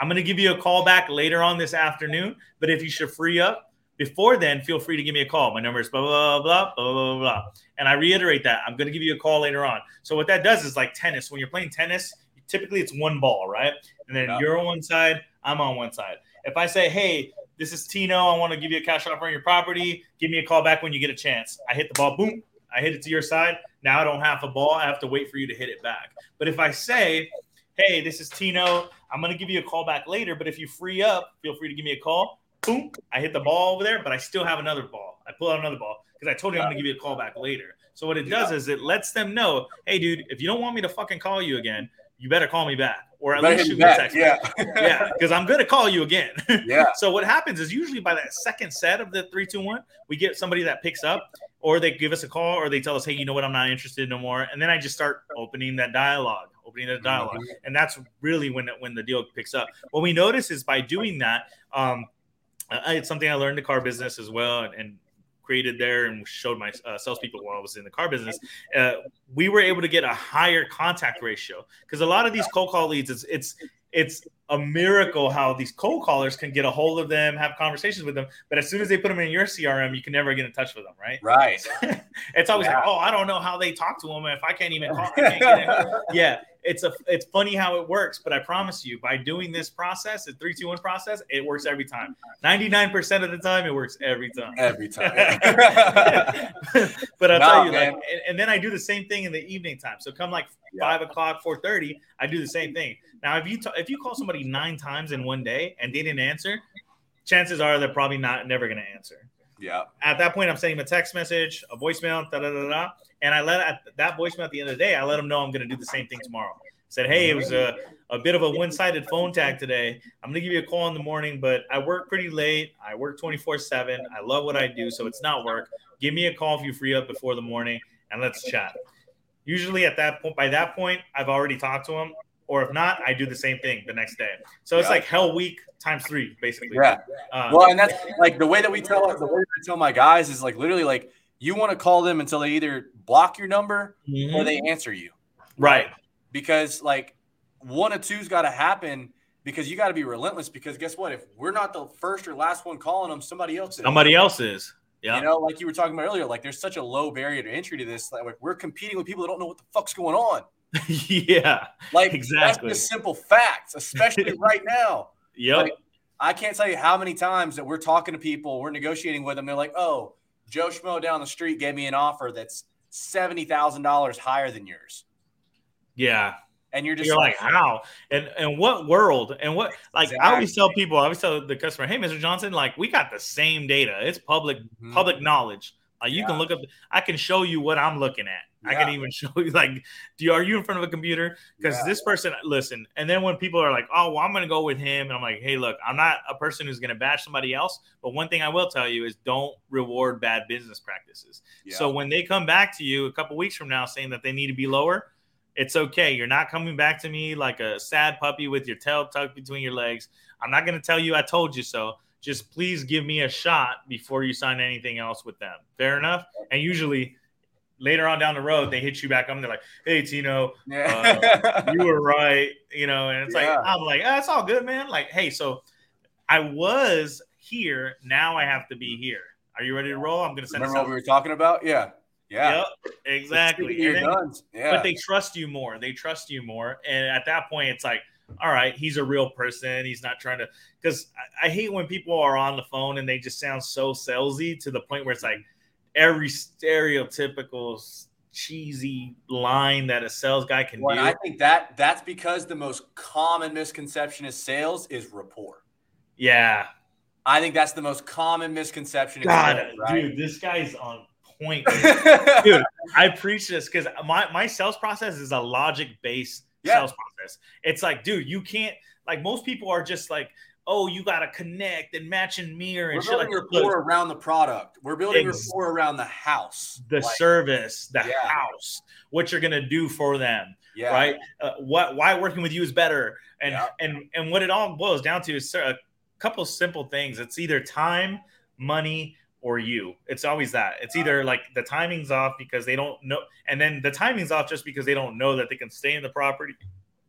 I'm going to give you a call back later on this afternoon. But if you should free up before then, feel free to give me a call. My number is blah, blah, blah, blah, blah, blah, blah. And I reiterate that I'm going to give you a call later on. So what that does is like tennis. When you're playing tennis, typically it's one ball, right? And then Yeah. you're on one side, I'm on one side. If I say, hey, this is Tino, I want to give you a cash offer on your property, give me a call back when you get a chance. I hit the ball, boom, I hit it to your side. Now I don't have a ball. I have to wait for you to hit it back. But if I say, hey, this is Tino, I'm going to give you a call back later, but if you free up, feel free to give me a call. Boom, I hit the ball over there, but I still have another ball. I pull out another ball because I told you I'm going to give you a call back later. So what it does is it lets them know, hey, dude, if you don't want me to fucking call you again, you better call me back or at least shoot me a text. Yeah. yeah, because I'm gonna call you again. [laughs] Yeah. so what happens is usually by that second set of the three, two, one, we get somebody that picks up, or they give us a call, or they tell us, hey, you know what, I'm not interested no more, and then I just start opening that dialogue, opening that dialog Mhm. and that's really when when the deal picks up. What we notice is by doing that, um, I, it's something I learned in the car business as well, and, and created there and showed my uh, salespeople while I was in the car business. Uh, we were able to get a higher contact ratio because a lot of these cold call leads, it's it's it's a miracle how these cold callers can get a hold of them, have conversations with them, but as soon as they put them in your CRM, you can never get in touch with them, right? Right. [laughs] It's always Yeah. like, oh, I don't know how they talk to them if I can't even call. Can't [laughs] yeah, it's a it's funny how it works, but I promise you, by doing this process, the three, two, one process, it works every time. Ninety nine percent of the time, it works every time. Every time. [laughs] but I'll tell you, man. like, and, and then I do the same thing in the evening time. So come like Yeah. five o'clock, four thirty, I do the same thing. Now, if you t- if you call somebody nine times in one day and they didn't answer, chances are they're probably not never going to answer yeah. at that point, I'm sending them a text message, a voicemail, da da da da, and I let at that voicemail at the end of the day, I let them know I'm going to do the same thing tomorrow. Said, hey, it was a, a bit of a one-sided phone tag today. I'm going to give you a call in the morning, but I work pretty late. I work 24/7. I love what I do, so it's not work. Give me a call if you free up before the morning, and let's chat. Usually, at that point, by that point, I've already talked to them, or if not, I do the same thing the next day. So it's Yeah. like hell week times three, basically. Yeah. Uh, Well, and that's like the way that we tell the way I tell my guys is like literally like you want to call them until they either block your number mhm. or they answer you right. because like one or two's got to happen because you got to be relentless because guess what if we're not the first or last one calling them somebody else is Somebody else is. Yeah. You know, like you were talking about earlier, like there's such a low barrier to entry to this. Like we're competing with people that don't know what the fuck's going on. [laughs] yeah. Like Exactly. that's just simple facts, especially [laughs] right now. Yep. Like, I can't tell you how many times that we're talking to people, we're negotiating with them. They're like, "Oh, Joe Schmo down the street gave me an offer that's seventy thousand dollars higher than yours," yeah. and you're just You're like, how? And and what world? And what like I always tell people, I always tell the customer, hey, Mr. Johnson, like we got the same data. It's public Mhm. public knowledge. Like you can look up, I can show you what I'm looking at. I can Yeah. even [laughs] show you like, do you are you in front of a computer? Because Yeah. this person, listen, and then when people are like, oh, well, I'm gonna go with him, and I'm like, hey, look, I'm not a person who's gonna bash somebody else, but one thing I will tell you is don't reward bad business practices. Yeah. So when they come back to you a couple weeks from now saying that they need to be lower, it's okay. You're not coming back to me like a sad puppy with your tail tucked between your legs. I'm not going to tell you I told you so. Just please give me a shot before you sign anything else with them. Fair enough. And usually later on down the road, they hit you back up and they're like, "Hey, Tino, yeah. Uh, [laughs] you were right," you know. And it's Yeah. like I'm like, oh, all good, man." Like, hey, so I was here. Now I have to be mm-hmm. here. Are you ready to roll? I'm going to send Remember what we were talking about? Yeah. Yeah. Yep, exactly. Then-. Yeah. but they trust you more. They trust you more, and at that point, it's like, all right, he's a real person. He's not trying to. Because I, I hate when people are on the phone and they just sound so salesy to the point where it's like every stereotypical cheesy line that a sales guy can Well, do. I think that that's because the most common misconception is sales is rapport. yeah, I think that's the most common misconception. God, right? dude, this guy's on point. [laughs] dude, I preach this because my, my sales process is a logic based Yeah. sales process. It's like, dude, you can't like most people are just like, oh, you gotta connect and match and mirror and We're shit like building. Look, rapport around the product. We're building Ex- rapport around the house. the Like, service, the Yeah. house, what you're gonna do for them, yeah. right? Uh, what why working with you is better, and Yeah. and and what it all boils down to is a couple simple things. It's either time, money, or you. It's always that. It's either like the timing's off because they don't know, and then the timing's off just because they don't know that they can stay in the property.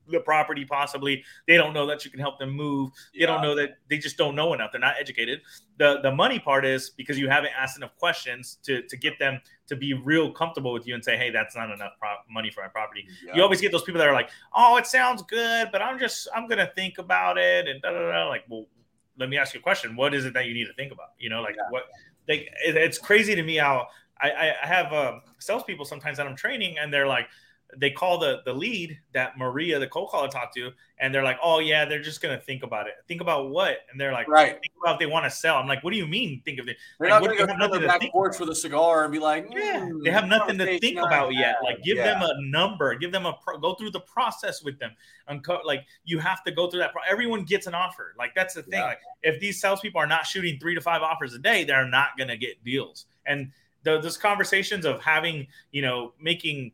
The property possibly they don't know that you can help them move. They don't know that they just don't know enough. They're not educated. The the money part is because you haven't asked enough questions to to get them to be real comfortable with you and say, hey, that's not enough pro- money for my property. Yeah. You always get those people that are like, oh, it sounds good, but I'm just I'm gonna think about it and da da da. Like, well, let me ask you a question. What is it that you need to think about? You know, like Yeah. what? Like, it, it's crazy to me how I I, I have uh, salespeople sometimes that I'm training and they're like. They call the the lead that Maria, the cold caller, talked to, and they're like, "Oh yeah, they're just gonna think about it. Think about what?" And they're like, Right. "Think about if they want to sell." I'm like, "What do you mean? Think of it? They're Like, not gonna go have to the back porch with a cigar and be like, Yeah, "Hmm, they have nothing to think about yet. had." Like, give Yeah. them a number, give them a pro- go through the process with them. Unco- like, you have to go through that. Pro- Everyone gets an offer. Like, that's the thing. Yeah. Like, if these salespeople are not shooting three to five offers a day, they're not to get deals. And the, those conversations of having, you know, making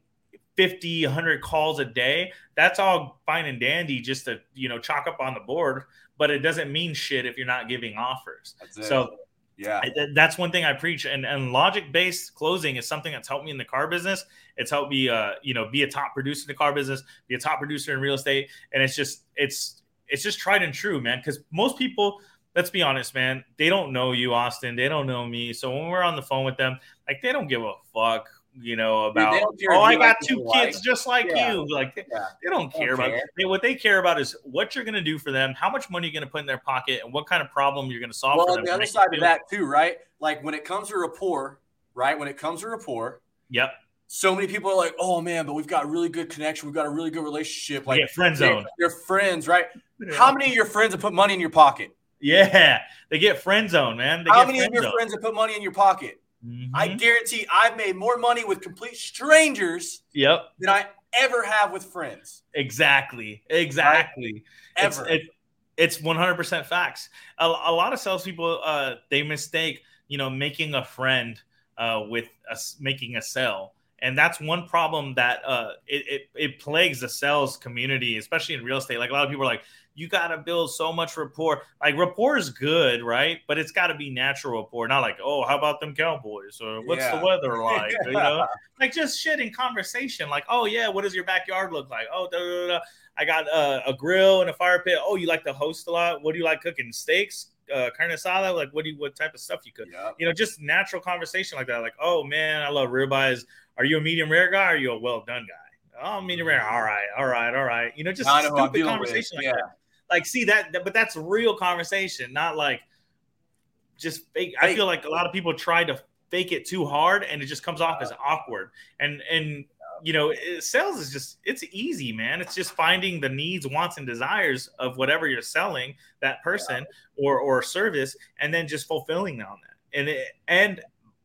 50, 100 calls a day, that's all fine and dandy just to, you know, chalk up on the board. But it doesn't mean shit if you're not giving offers. So yeah. I- th- that's one thing I preach, and, and logic based closing is something that's helped me in the car business. It's helped me, uh, you know, be a top producer in the car business, be a top producer in real estate, and it's just it's it's just tried and true, man. Because most people, let's be honest, man, they don't know you, Austin. They don't know me. So when we're on the phone with them, like they don't give a fuck, you know, about don't oh, I got like two kids just like Yeah. you. Like they, Yeah. they don't Don't care about care. they, what they care about is what you're going to do for them, how much money you're going to put in their pocket, and what kind of problem you're going to solve Well, for on them. the other side of that too, right? Like when it comes to rapport, right? When it comes to rapport, Yep. so many people are like, "Oh man, but we've got a really good connection. We've got a really good relationship." Like Like friend zone. Your friends, right? How many of your friends have put money in your pocket? Yeah, they get friend zone, man. They How many of your zone. friends have put money in your pocket? I Mhm. guarantee I've made more money with complete strangers Yep, than I ever have with friends. exactly, exactly. It's, Ever. it, it's 100% facts. A, a lot of salespeople, uh, they mistake, you know, making a friend uh, with us making a sale. And that's one problem that uh, it, it, it plagues the sales community, especially in real estate. Like a lot of people are like, you got to build so much rapport. Like rapport is good, right? But it's got to be natural rapport, not like, oh, how about them Cowboys or what's Yeah. the weather [laughs] like? You know, like just shit in conversation. Like, oh yeah, what does your backyard look like? Oh, da, da, da. I got uh, a grill and a fire pit. Oh, you like to host a lot? What do you like cooking? Steaks? uh, carne asada? Like, what do you, what type of stuff you cook? Yep. You know, just natural conversation like that. Like, oh man, I love ribeyes. Are you a medium rare guy? Or are you a well done guy? Oh, medium rare. All right, all right, all right. You know, just I know who I'm stupid dealing with. conversation like Yeah. that. Like, see that, but that's real conversation, not like just fake. I feel like a lot of people try to fake it too hard, and it just comes off as awkward. And and you know, it, sales is just it's easy, man. It's just finding the needs, wants, and desires of whatever you're selling that person or or service, and then just fulfilling on that. And it, and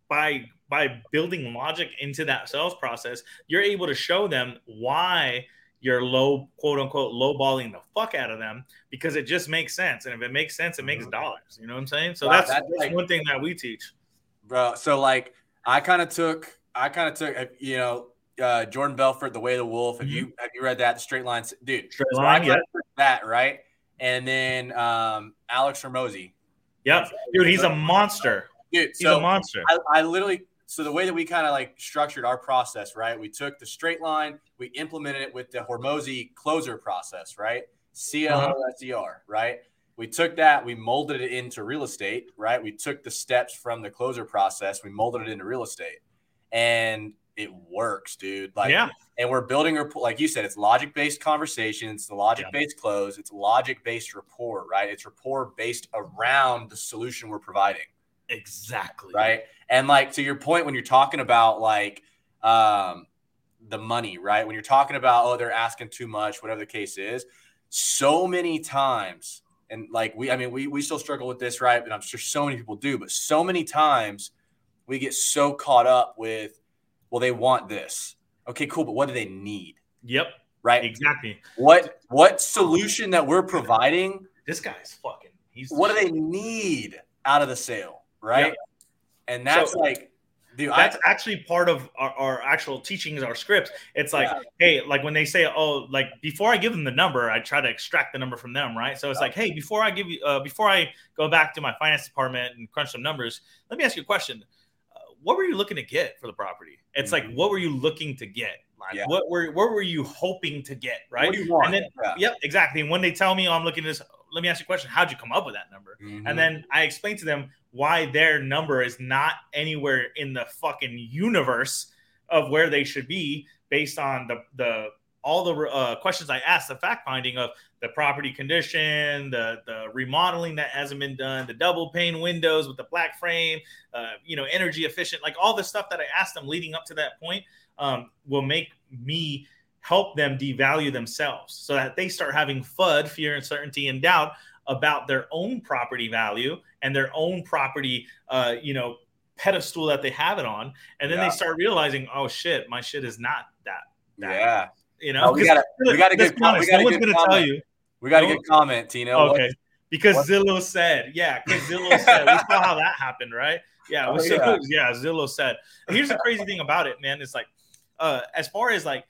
by by building logic into that sales process, you're able to show them why you're low, quote unquote, lowballing the fuck out of them because it just makes sense. And if it makes sense, it makes dollars. You know what I'm saying? So Wow, that's, that's like- one thing that we teach. bro. So like, I kind of took, I kind of took, you know, uh, Jordan Belfort, The Way of the Wolf. Have you have you read that? Straight Lines, dude. Mm-hmm. Straight so Line, yeah. that right, and then um, Alex Hormozi, Yep. Dude, he's a monster. dude. He's So a monster. I, I literally so the way that we kind of like structured our process, right? We took the straight line, we implemented it with the Hormozi closer process, right? Uh-huh. C L O S E R, right? We took that, we molded it into real estate, right? We took the steps from the closer process, we molded it into real estate, and it works, dude. Like, yeah. and we're building rapport, like you said, it's logic based conversation, it's the logic based close, it's logic based rapport, right? It's rapport based around the solution we're providing Exactly. right? And like to your point, when you're talking about like um, the money, right? When you're talking about oh they're asking too much, whatever the case is, so many times, and like we, I mean, we we still struggle with this, right? And I'm sure so many people do, but so many times we get so caught up with, well, they want this. Okay, cool, but what do they need, Yep. right? Exactly. What what solution that we're providing? This guy's fucking. He's What do they need out of the sale, right? Yep. And that's So- like, dude, I, that's actually part of our, our actual teachings, our scripts. It's like, hey, like when they say, oh, like before I give them the number, I try to extract the number from them, right? So it's like, hey, before I give you, uh, before I go back to my finance department and crunch some numbers, let me ask you a question. Uh, what were you looking to get for the property? It's like, what were you looking to get? Like, Mm-hmm. Yeah. what were what were you hoping to get? Right? What do you want? And then, Yeah. yep, exactly. And when they tell me, oh, I'm looking at this, let me ask you a question. How'd you come up with that number? Mhm. and then I explain to them why their number is not anywhere in the fucking universe of where they should be based on the the all the uh, questions I asked, the fact finding of the property condition, the the remodeling that hasn't been done, the double pane windows with the black frame, uh, you know, energy efficient, like all the stuff that I asked them leading up to that point um, will make me help them devalue themselves so that they start having FUD, fear, uncertainty, and doubt about their own property value and their own property, uh, you know, pedestal that they have it on. And then Yeah. they start realizing, oh shit, my shit is not that. that yeah, You know, Oh, we 'Cause gotta- we gotta let's get be we gotta no one's get gonna tell comment. you. we got a good comment, Tino. What- Okay. Because what- Zillow said, yeah, because Zillow [laughs] said, we saw how that happened, right? Yeah, Oh, so- yeah. [laughs] yeah. Zillow said. Here's the crazy thing about it, man. It's like, uh, as far as like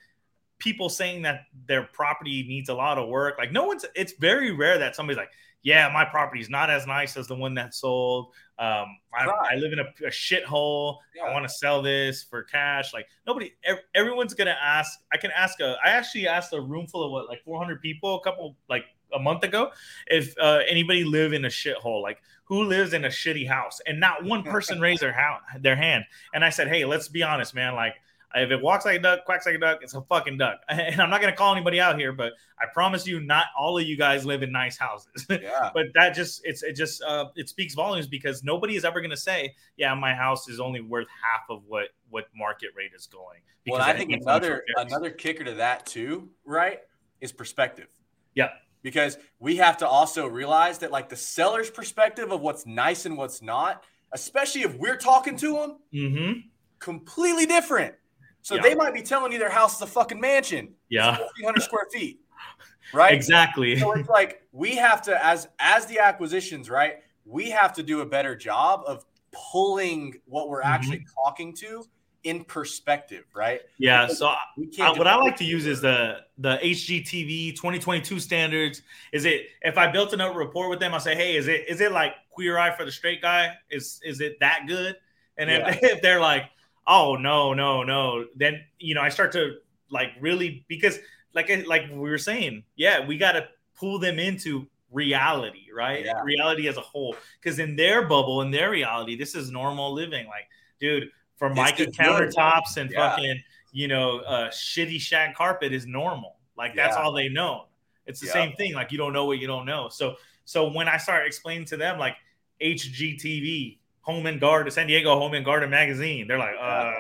people saying that their property needs a lot of work, like no one's. It's very rare that somebody's like, yeah, my property is not as nice as the one that sold. Um, I, Right. I live in a, a shithole. I want to sell this for cash. Like nobody, ev- everyone's gonna ask. I can ask a. I actually asked a room full of what, like 400 people, a couple like a month ago, if uh, anybody live in a shithole, like who lives in a shitty house, and not one [laughs] person raised their house, their hand. And I said, hey, let's be honest, man. Like if it walks like a duck, quacks like a duck, it's a fucking duck. [laughs] And I'm not gonna call anybody out here, but I promise you, not all of you guys live in nice houses. [laughs] yeah, but that just it's it just uh it speaks volumes because nobody is ever going to say yeah my house is only worth half of what what market rate is going well, because I think another another kicker to that too, right, is perspective. Yeah. because we have to also realize that like the seller's perspective of what's nice and what's not, especially if we're talking to them, mm-hmm. completely different. So Yeah. they might be telling you their house is a fucking mansion, yeah 300 square feet, [laughs] right? exactly so it's like we have to as as the acquisitions right we have to do a better job of pulling what we're actually talking to in perspective right yeah so we uh, can't what I like to use is the the HGTV 2022 standards. Is it if I built another report with them, I say, hey, is it is it like Queer Eye for the Straight Guy? Is is it that good? And if, [laughs] if they're like, oh no no no, then you know I start to like really because like like we were saying, yeah, we got to pull them into reality, right? Yeah. Reality as a whole. Because in their bubble, in their reality, this is normal living. Like, dude, for This mica countertops and Yeah. fucking, you know, uh, shitty shag carpet is normal. Like that's Yeah. all they know. It's the same thing. Like you don't know what you don't know. So, so when I start explaining to them, like HGTV, Home and Garden, San Diego Home and Garden magazine, they're like, uh,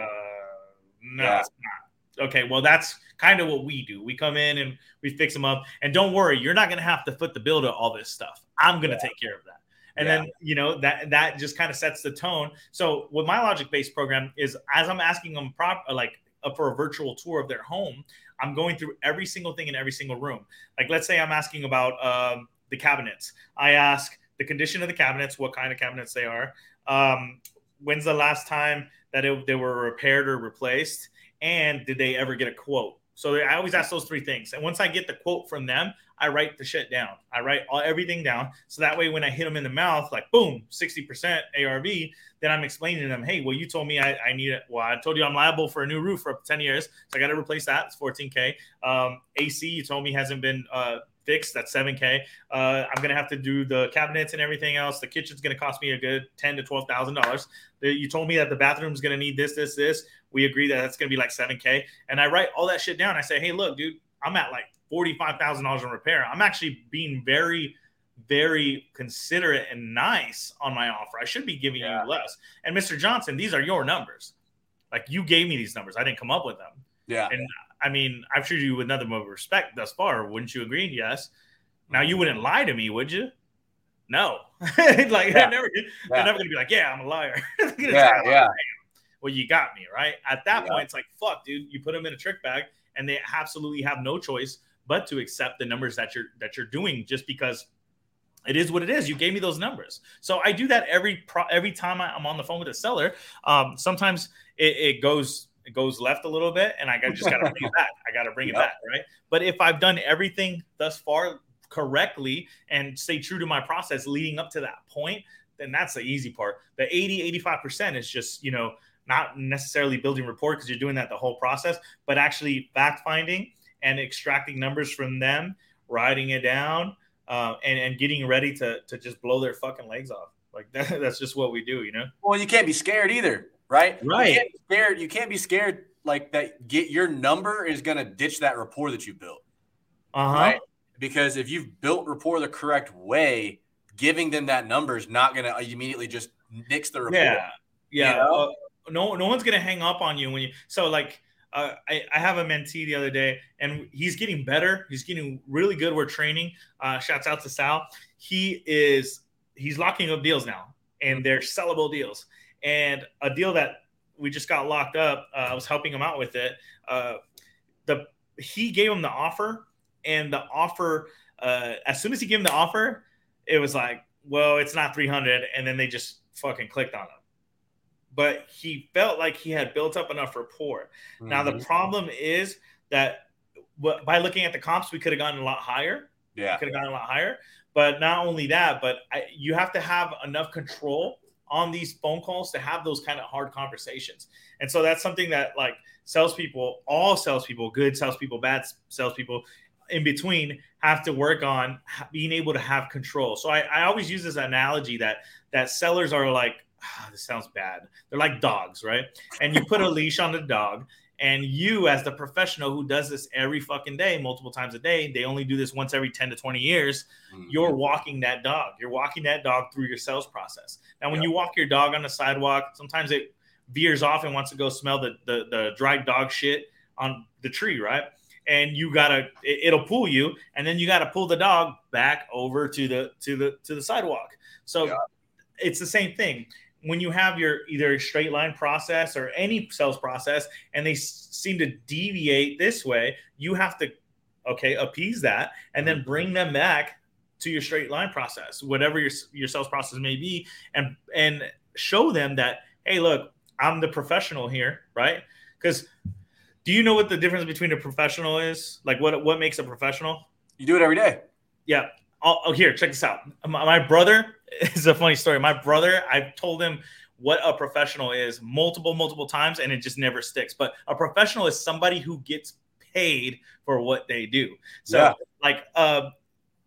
no, Yeah. it's not. Okay, well, that's kind of what we do. We come in and we fix them up. And don't worry, you're not going to have to foot the bill to all this stuff. I'm going to take care of that. And Yeah. then you know that that just kind of sets the tone. So what my logic based program is, as I'm asking them prop like uh, for a virtual tour of their home, I'm going through every single thing in every single room. Like let's say I'm asking about um, the cabinets. I ask the condition of the cabinets, what kind of cabinets they are. Um, when's the last time that it, they were repaired or replaced, and did they ever get a quote? So I always ask those three things. And once I get the quote from them, I write the shit down. I write all, everything down. So that way, when I hit them in the mouth, like boom, 60% ARV, then I'm explaining to them, hey, well, you told me I, I need it. Well, I told you I'm liable for a new roof for up to 10 years. So I got to replace that. It's 14K. Um, AC, you told me hasn't been uh, fixed. That's 7K. Uh, I'm to have to do the cabinets and everything else. The kitchen's to cost me a good 10 to $12,000. You told me that the bathroom's to need this, this, this. We agree that that's to be like 7K. And I write all that shit down. I say, hey, look, dude, I'm at like $45,000 in repair. I'm actually being very, very considerate and nice on my offer. I should be giving Yeah. you less. And Mr. Johnson, these are your numbers. Like you gave me these numbers. I didn't come up with them. Yeah. And I mean, I've treated you with nothing but respect thus far. Wouldn't you agree? Yes. Now you wouldn't lie to me, would you? No. [laughs] like Yeah. they're never, Yeah. they're never gonna be like, yeah, I'm a liar. [laughs] Yeah, say, yeah. Well, you got me right. At that Yeah. point, it's like, fuck, dude. You put them in a trick bag, and they absolutely have no choice but to accept the numbers that you're that you're doing, just because it is what it is. You gave me those numbers, so I do that every pro- every time I- I'm on the phone with a seller. Um, sometimes it, it goes it goes left a little bit, and I just got to bring it [laughs] back. I got to bring it Yep. back, right? But if I've done everything thus far correctly and stay true to my process leading up to that point, then that's the easy part. The 80, 85% is just, you know, not necessarily building rapport because you're doing that the whole process, but actually fact finding and extracting numbers from them, writing it down, uh, and, and getting ready to, to just blow their fucking legs off. Like that, [laughs] that's just what we do, you know? Well, you can't be scared either, right? Right. You can't be scared. You can't be scared like that. Get your number is going to ditch that rapport that you built, Uh huh. right? Because if you've built rapport the correct way, giving them that number is not going to immediately just nix the rapport. Yeah, yeah. You know? Uh, no, no one's gonna hang up on you when you. So like, uh, I, I have a mentee the other day, and he's getting better. He's getting really good. We're training. Uh, shouts out to Sal. He is he's locking up deals now, and they're sellable deals. And a deal that we just got locked up. Uh, I was helping him out with it. Uh, the he gave him the offer, and the offer. Uh, as soon as he gave him the offer, it was like, well, it's not 300, and then they just fucking clicked on him but he felt like he had built up enough rapport. Now the Mhm. problem is that w- by looking at the comps, we could have gotten a lot higher. yeah, Could have gotten a lot higher. But not only that, but I, you have to have enough control on these phone calls to have those kind of hard conversations. And so that's something that like salespeople, all salespeople, good salespeople, bad salespeople, in between have to work on being able to have control. So I, I always use this analogy that that sellers are like, ah, this sounds bad. They're like dogs, right? And you put a leash on the dog, and you, as the professional who does this every fucking day, multiple times a day, they only do this once every 10 to 20 years. Mhm. You're walking that dog. You're walking that dog through your sales process. Now, when Yeah. you walk your dog on the sidewalk, sometimes it veers off and wants to go smell the, the, the dried dog shit on the tree, right? And you gotta, it, it'll pull you, and then you gotta pull the dog back over to the to the to the sidewalk. So Yeah. it's the same thing when you have your either a straight line process or any sales process and they s- seem to deviate this way you have to okay appease that and then bring them back to your straight line process whatever your, your sales process may be and and show them that hey look i'm the professional here right because do you know what the difference between a professional is like what what makes a professional you do it every day. yeah. Oh, oh, here, check this out. My, my brother is a funny story. My brother, I've told him what a professional is multiple, multiple times, and it just never sticks. But a professional is somebody who gets paid for what they do. So, Yeah. like, uh,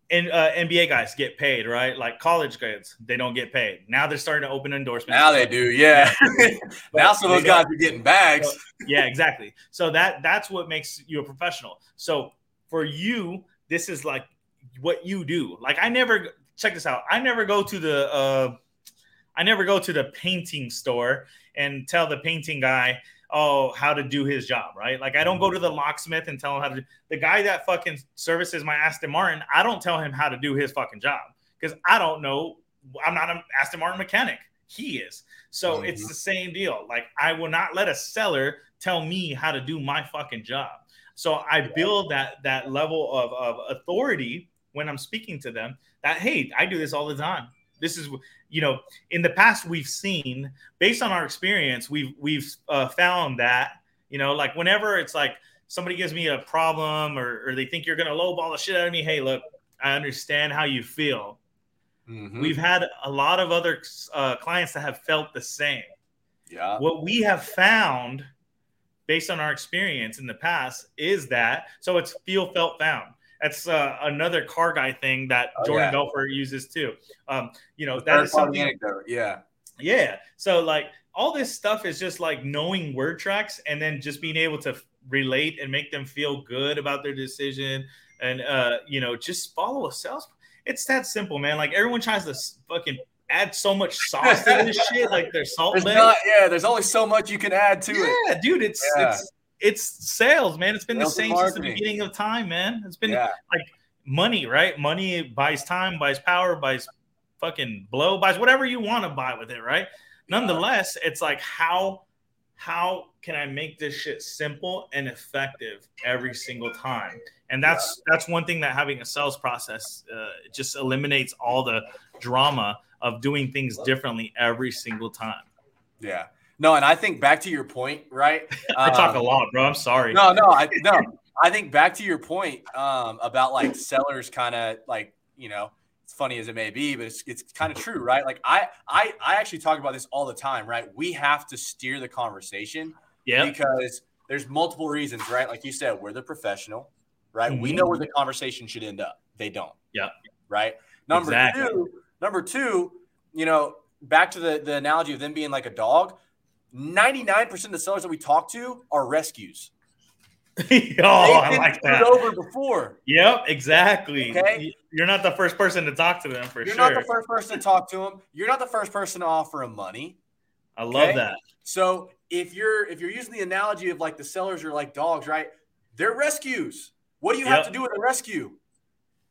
and uh, NBA guys get paid, right? Like college kids, they don't get paid. Now they're starting to open endorsements. Now they do, yeah. [laughs] now some of those guys are getting bags. yeah, exactly. So that that's what makes you a professional. So for you, this is like what you do. Like I never check this out. I never go to the uh I never go to the painting store and tell the painting guy, oh, how to do his job, right? Like I don't go to the locksmith and tell him how to do the guy that fucking services my Aston Martin, I don't tell him how to do his fucking job because I don't know. I'm not an Aston Martin mechanic. He is. So Mhm. it's the same deal. Like I will not let a seller tell me how to do my fucking job. So I build that that level of, of authority when I'm speaking to them that hey, I do this all the time. This is you know, in the past we've seen based on our experience, we've we've uh, found that you know, like whenever it's like somebody gives me a problem or, or they think you're gonna lowball the shit out of me, hey, look, I understand how you feel. Mhm. We've had a lot of other uh, clients that have felt the same. yeah. What we have found, based on our experience in the past, is that so it's feel, felt, found. That's uh, another car guy thing that Oh, Jordan yeah. Belfort uses too. Um, you know, that Third something. anecdote. Yeah. Yeah. So like all this stuff is just like knowing word tracks and then just being able to relate and make them feel good about their decision and uh you know just follow a sales. It's that simple, man. Like everyone tries to fucking add so much sauce to this [laughs] shit, like their salt There's not, yeah, there's only so much you can add to it. Yeah, dude, it's Yeah. it's it's sales, man. It's been Sales the same since the beginning of time, man. It's been Yeah. money, right? Money buys time, buys power, buys fucking blow, buys whatever you want to buy with it, right? Nonetheless, it's like how how can I make this shit simple and effective every single time? And that's that's one thing that having a sales process uh, just eliminates all the drama of doing things differently every single time. Yeah. No, and I think back to your point, right? [laughs] I talk Um, a lot, bro. I'm sorry. No, no, I no. I think back to your point um, about like sellers kind of like you know it's funny as it may be, but it's it's kind of true, right? Like I I I actually talk about this all the time, right? We have to steer the conversation Yeah. because there's multiple reasons, right? Like you said, we're the professional, right? We Mhm. know where the conversation should end up. They don't. Yeah. Right. Number Exactly. two, number two, you know, back to the the analogy of them being like a dog. 99% of the sellers that we talk to are rescues. [laughs] oh, I like that. over before. Yep, exactly. Okay. You're not the first person to talk to them for sure. You're not the first person to talk to them. You're not the first person to offer them money. I love okay. that. So if you're if you're using the analogy of like the sellers are like dogs, right? They're rescues. What do you have to do with a rescue?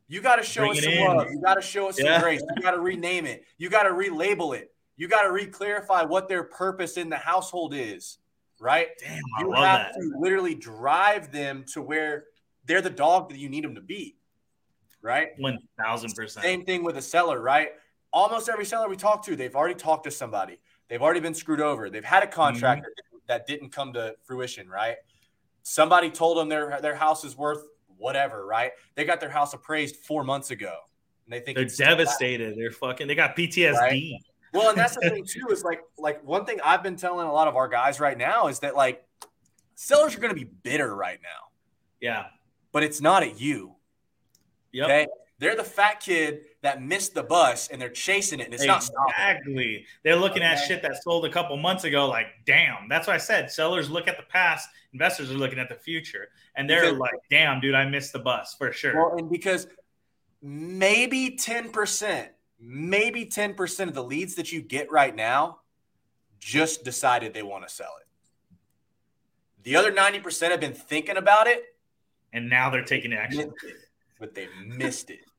You got to show Bring us some in. love. You got to show us some grace. You got to rename it. You got to relabel it. You got to re-clarify what their purpose in the household is, right? Damn, I You love have that. to literally drive them to where they're the dog that you need them to be, right? One thousand percent. Same thing with a seller, right? Almost every seller we talk to, they've already talked to somebody. They've already been screwed over. They've had a contract Mm-hmm. that, didn't come to fruition, right? Somebody told them their their house is worth whatever, right? They got their house appraised four months ago, and they think They're it's still that. devastated. They're fucking. They got PTSD. Well, and that's the thing too is like like one thing I've been telling a lot of our guys right now is that like sellers are going to be bitter right now, Yeah. but it's not at you. Yep. Okay, they're the fat kid that missed the bus and they're chasing it, and it's not stopping. Exactly. They're looking at shit that sold a couple months ago. Like, damn. That's what I said. Sellers look at the past. Investors are looking at the future, and they're Because- like, "Damn, dude, I missed the bus for sure." Well, and because maybe 10%, maybe 10% of the leads that you get right now just decided they want to sell it. The other 90% have been thinking about it, and now they're taking action. but they missed it. [laughs]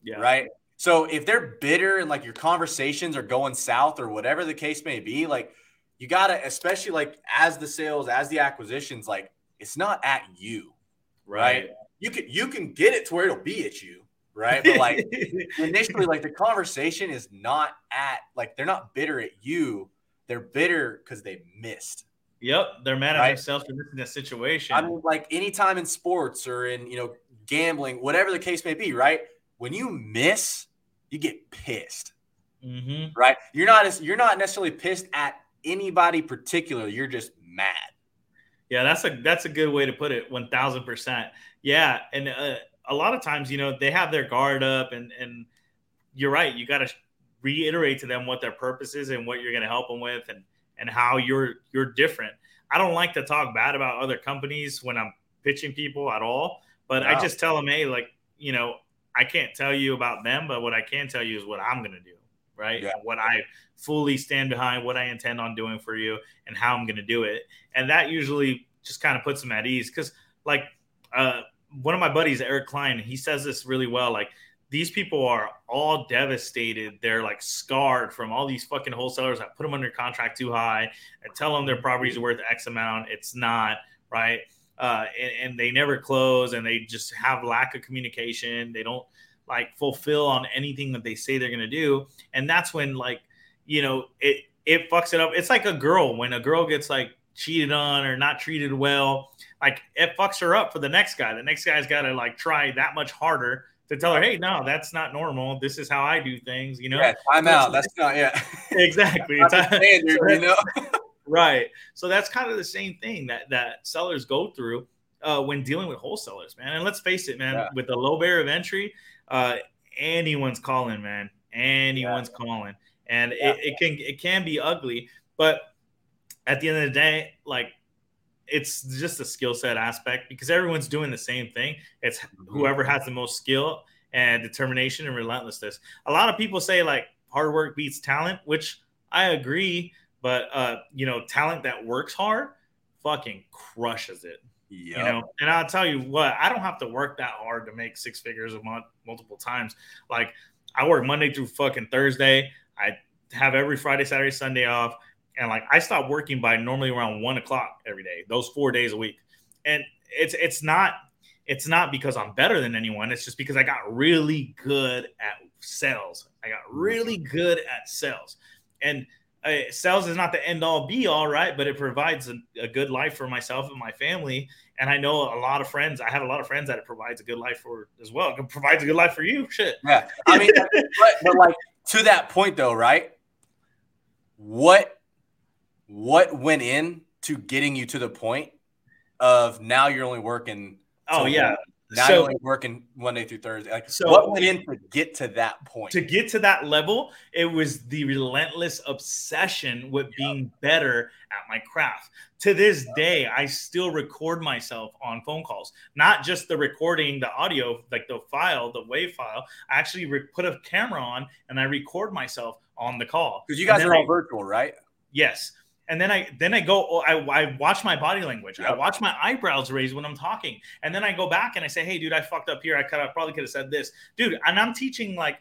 Yeah. Right. So if they're bitter and like your conversations are going south or whatever the case may be, like you gotta, especially like as the sales, as the acquisitions, like it's not at you, right? You can you can get it to where it'll be at you, right? But like [laughs] initially, like the conversation is not at like they're not bitter at you, they're bitter because they missed. yep. They're mad at Right. themselves for missing that situation. I mean, like anytime in sports or in you know gambling, whatever the case may be, right? When you miss, you get pissed. hmm right? You're not as you're not necessarily pissed at anybody particular. You're just mad. Yeah, that's a that's a good way to put it. One thousand percent. Yeah, and uh, a lot of times, you know, they have their guard up, and and you're right. You got to reiterate to them what their purpose is and what you're going to help them with, and and how you're you're different. I don't like to talk bad about other companies when I'm pitching people at all, but I just tell them, hey, like you know, I can't tell you about them, but what I can tell you is what I'm going to do, right? Yeah. What I fully stand behind, what I intend on doing for you, and how I'm going to do it. And that usually just kind of puts them at ease because, like, uh, one of my buddies, Eric Klein, he says this really well. Like, these people are all devastated. They're like scarred from all these fucking wholesalers that put them under contract too high and tell them their property is worth X amount. It's not, right? Uh, and, and they never close and they just have lack of communication. They don't like fulfill on anything that they say they're going to do. And that's when, like, you know, it, it fucks it up. It's like a girl when a girl gets like cheated on or not treated well, like it fucks her up for the next guy. The next guy's got to like try that much harder to tell her, hey, no, that's not normal. This is how I do things, you know? Yeah, time out. That's not yeah. [laughs] Exactly. Standard, you [laughs] know. right. So that's kind of the same thing that that sellers go through uh, when dealing with wholesalers, man. And let's face it, man, Yeah. with the low barrier of entry, uh, anyone's calling, man. Anyone's calling, and Yeah. it, it can it can be ugly, but at the end of the day, like it's just a skill set aspect because everyone's doing the same thing. It's whoever has the most skill and determination and relentlessness. A lot of people say like hard work beats talent, which I agree, but uh, you know, talent that works hard fucking crushes it. Yeah. You know, and I'll tell you what, I don't have to work that hard to make six figures a month multiple times. Like I work Monday through fucking Thursday. I have every Friday, Saturday, Sunday off. And like I stop working by normally around one o'clock every day, those four days a week. And it's it's not it's not because I'm better than anyone. It's just because I got really good at sales. I got really good at sales. And uh, sales is not the end all be all, right? But it provides a, a good life for myself and my family. And I know a lot of friends. I have a lot of friends that it provides a good life for as well. It provides a good life for you. Shit. Yeah. I mean, [laughs] but, but like to that point though, right? What what went in to getting you to the point of now you're only working Oh yeah. now So- you're only working Monday through Thursday. Like So- what went in to get to that point? to get to that level, it was the relentless obsession with being better at my craft. To this day, I still record myself on phone calls, not just the recording, the audio, like the file, the WAV file. I actually re- put a camera on and I record myself on the call. Because you guys are I- all virtual, right? Yes. And then I then I go oh, I, I watch my body language. I watch my eyebrows raise when I'm talking. And then I go back and I say, "Hey dude, I fucked up here. I could I probably could have said this." Dude, and I'm teaching like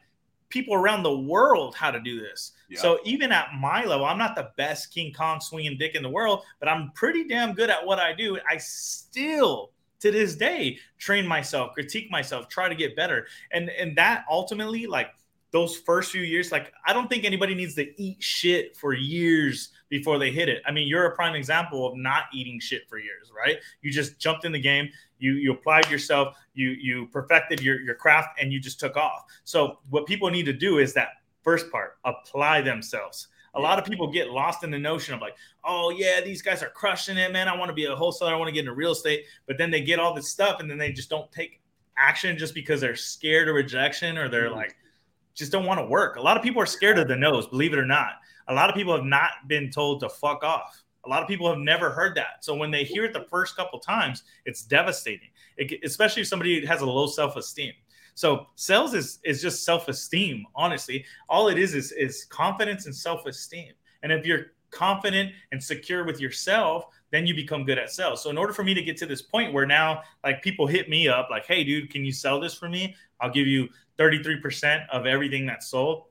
people around the world how to do this. Yeah. So even at my level, I'm not the best King Kong swinging dick in the world, but I'm pretty damn good at what I do. I still to this day train myself, critique myself, try to get better. And and that ultimately like those first few years, like I don't think anybody needs to eat shit for years before they hit it. I mean, you're a prime example of not eating shit for years, right? You just jumped in the game, you you applied yourself, you you perfected your your craft, and you just took off. So what people need to do is that first part, apply themselves. A lot of people get lost in the notion of like, oh yeah, these guys are crushing it, man. I want to be a wholesaler, I want to get into real estate, but then they get all this stuff and then they just don't take action just because they're scared of rejection or they're Mhm. like just don't want to work. A lot of people are scared of the nose, believe it or not. A lot of people have not been told to fuck off. A lot of people have never heard that. So when they hear it the first couple times, it's devastating, it, especially if somebody has a low self esteem. So sales is is just self esteem. Honestly, all it is is is confidence and self esteem. And if you're confident and secure with yourself, then you become good at sales. So in order for me to get to this point where now like people hit me up like, "Hey dude, can you sell this for me? I'll give you 33% of everything that's sold."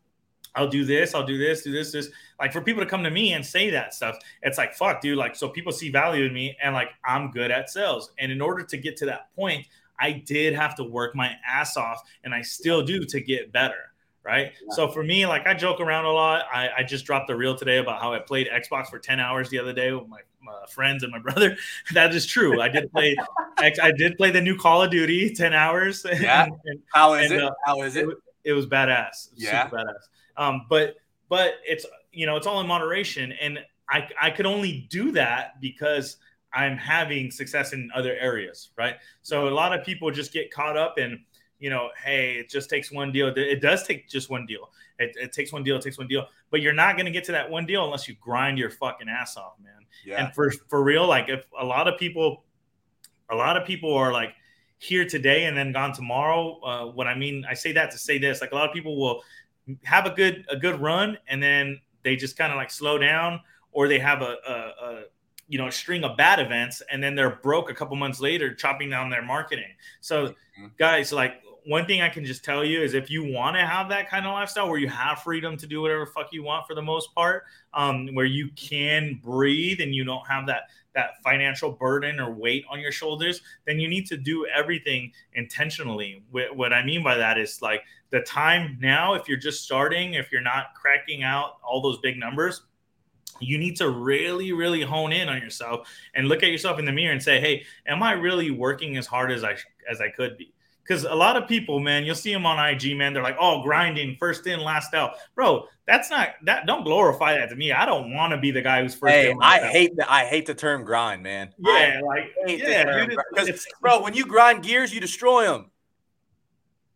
I'll do this, I'll do this, do this, this. Like for people to come to me and say that stuff, it's like, fuck, dude. Like, so people see value in me and like I'm good at sales. And in order to get to that point, I did have to work my ass off and I still do to get better. Right. Yeah. So for me, like I joke around a lot. I, I just dropped a reel today about how I played Xbox for 10 hours the other day with my, my friends and my [laughs] brother. that is true. I did play [laughs] X, I did play the new Call of Duty 10 hours. [laughs] Yeah. and, and How is And, it? uh, How is it? it was badass. Yeah. Super badass. Um, but but it's you know it's all in moderation, and I I could only do that because I'm having success in other areas, right? So a lot of people just get caught up in, you know, hey, it just takes one deal. It does take just one deal. It, it takes one deal. It takes one deal. But you're not going to get to that one deal unless you grind your fucking ass off, man. Yeah. And for for real, like if a lot of people, a lot of people are like here today and then gone tomorrow. Uh, what I mean, I say that to say this: like a lot of people will have a good a good run and then they just kind of like slow down, or they have a, a, a you know string of bad events and then they're broke a couple months later chopping down their marketing so Mhm. guys like one thing i can just tell you is if you want to have that kind of lifestyle where you have freedom to do whatever fuck you want for the most part um, where you can breathe and you don't have that that financial burden or weight on your shoulders then you need to do everything intentionally. Wh- what i mean by that is like the time now if you're just starting if you're not cracking out all those big numbers you need to really really hone in on yourself and look at yourself in the mirror and say hey am i really working as hard as i as i could be because a lot of people man you'll see them on ig man they're like oh grinding first in last out bro that's not that don't glorify that to me i don't want to be the guy who's first Hey, in last I out. hate the I hate the term grind, man. yeah like I hate yeah term dude, grind. 'Cause, it's- bro, when you grind gears, you destroy them.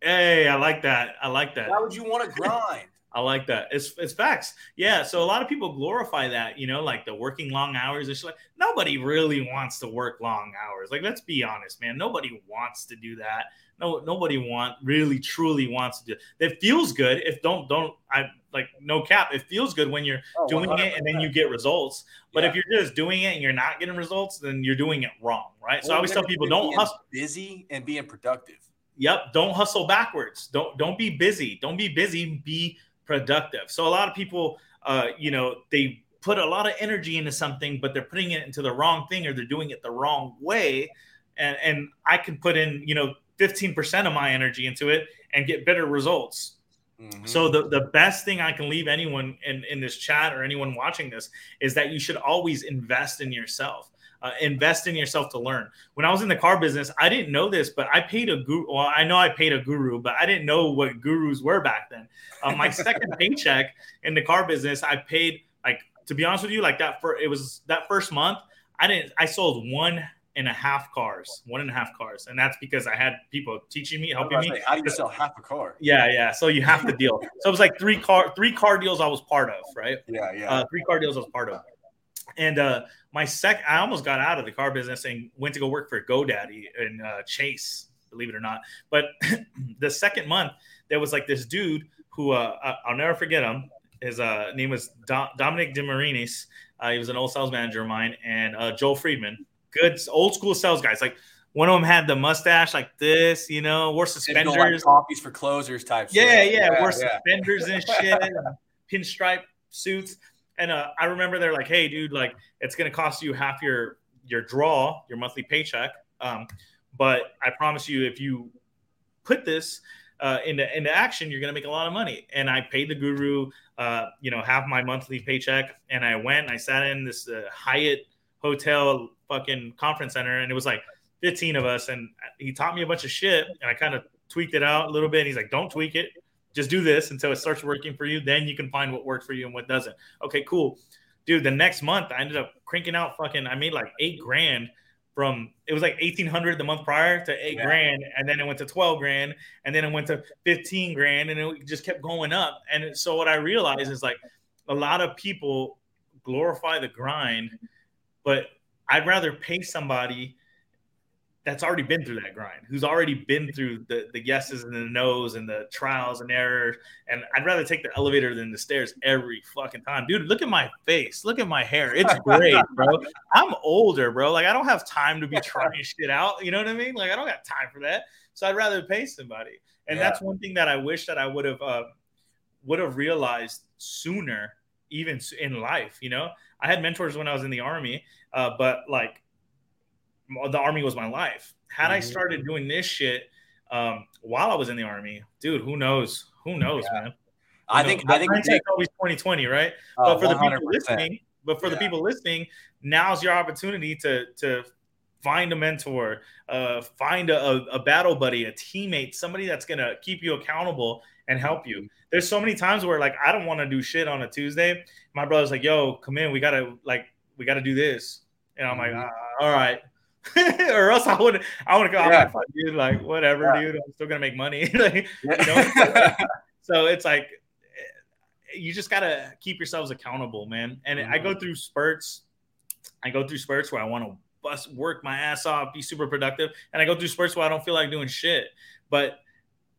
hey i like that i like that Why would you want to grind? I like that. It's it's facts. Yeah. So a lot of people glorify that, you know, like the working long hours. It's like nobody really wants to work long hours. Like, let's be honest, man. Nobody wants to do that. No, nobody want really truly wants to do it. It feels good. If don't don't I like no cap. It feels good when you're Oh, doing it and then you get results. But Yeah. if you're just doing it and you're not getting results, then you're doing it wrong, right? so I always tell people don't hustle. busy and being productive. Yep. Don't hustle backwards. Don't don't be busy. Don't be busy. Be productive. So a lot of people, uh, you know, they put a lot of energy into something, but they're putting it into the wrong thing or they're doing it the wrong way. And and I can put in, you know, 15% of my energy into it and get better results. Mhm. So the, the best thing I can leave anyone in, in this chat or anyone watching this is that you should always invest in yourself. Uh, invest in yourself to learn. When I was in the car business, I didn't know this, but I paid a guru. Well, I know I paid a guru, but I didn't know what gurus were back then. Uh, my second [laughs] paycheck in the car business, I paid like to be honest with you, like that for it was that first month. I didn't. I sold one and a half cars, one and a half cars, and that's because I had people teaching me, helping me. how do you sell half a car? Yeah, yeah. So you have to deal. So it was like three car three car deals I was part of, right? Yeah, yeah. Uh, three car deals I was part of. And uh my sec I almost got out of the car business and went to go work for GoDaddy and uh Chase, believe it or not. But [clears throat] the second month, there was like this dude who uh I'll never forget him. His uh name was Do- Dominic DeMarinis. Uh, he was an old sales manager of mine, and uh, Joel Friedman, good old school sales guys. Like one of them had the mustache like this, you know, wore Digital, like, suspenders. coffees for closers type. Yeah, shit. yeah, wore yeah. suspenders and shit, and [laughs] pinstripe suits. And uh, I remember they're like, "Hey, dude, like it's gonna cost you half your your draw, your monthly paycheck, um, but I promise you, if you put this uh, into into action, you're gonna make a lot of money." And I paid the guru, uh, you know, half my monthly paycheck, and I went and I sat in this uh, Hyatt hotel fucking conference center, and it was like 15 of us, and he taught me a bunch of shit, and I kind of tweaked it out a little bit. And He's like, "Don't tweak it." Just do this until it starts working for you. Then you can find what works for you and what doesn't. Okay, cool. Dude, the next month I ended up cranking out fucking, I made like eight grand from, it was like 1800 the month prior to eight Yeah. grand. And then it went to 12 grand. And then it went to 15 grand. And it just kept going up. And so what I realized is like a lot of people glorify the grind, but I'd rather pay somebody that's already been through that grind, who's already been through the, the yeses and the nos and the trials and errors. And I'd rather take the elevator than the stairs every fucking time. Dude, look at my face. Look at my hair. It's great, bro. [laughs] I'm older, bro. Like, I don't have time to be [laughs] trying shit out. You know what I mean? Like, I don't got time for that. So I'd rather pay somebody. And Yeah. that's one thing that I wish that I would have uh, would have realized sooner, even in life. You know, I had mentors when I was in the army, uh, but like the army was my life. Had I Mhm. started doing this shit um, while I was in the army, dude, who knows? Who knows, Yeah. man? I You think I think hindsight's take always twenty twenty, right? uh, but for the people listening, but for the people listening, now's your opportunity to to find a mentor, uh, find a, a battle buddy, a teammate, somebody that's gonna keep you accountable and help you. There's so many times where like I don't want to do shit on a Tuesday. My brother's like, "Yo, come in, we gotta like we gotta do this." And I'm like, Mhm. "Ah, all right. [laughs] or else I would I want to go. I'm Yeah. like, dude, like whatever, Yeah. dude. I'm still gonna make money. [laughs] like, [laughs] so it's like eh, you just gotta keep yourselves accountable, man. And I go through spurts. I go through spurts where I want to bust work my ass off, be super productive, and I go through spurts where I don't feel like doing shit. But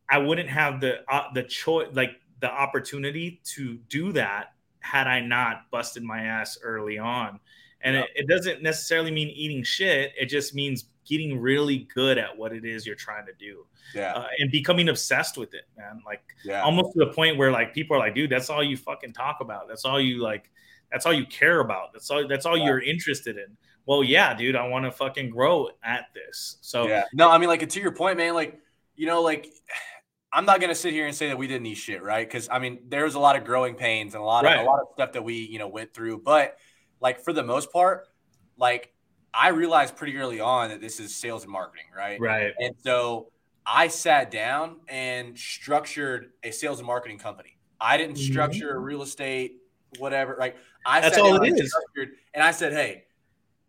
I wouldn't have the uh, the choice, like the opportunity to do that had I not busted my ass early on. And Yeah. it, it doesn't necessarily mean eating shit. It just means getting really good at what it is you're trying to do yeah, uh, and becoming obsessed with it, man. Like yeah, almost to the point where like people are like, dude, that's all you fucking talk about. That's all you like. That's all you care about. That's all. That's all Yeah. you're interested in. Well, yeah, dude, I want to fucking grow at this. So yeah. No, I mean, like to your point, man. Like, you know, like [sighs] I'm not gonna sit here and say that we didn't eat shit, right? Because I mean, there was a lot of growing pains and a lot of Right. a lot of stuff that we, you know, went through. But like for the most part, like I realized pretty early on that this is sales and marketing, right? right, And so I sat down and structured a sales and marketing company. I didn't Mhm. structure real estate, whatever. Like I That's all it and is. structured, and I said, hey,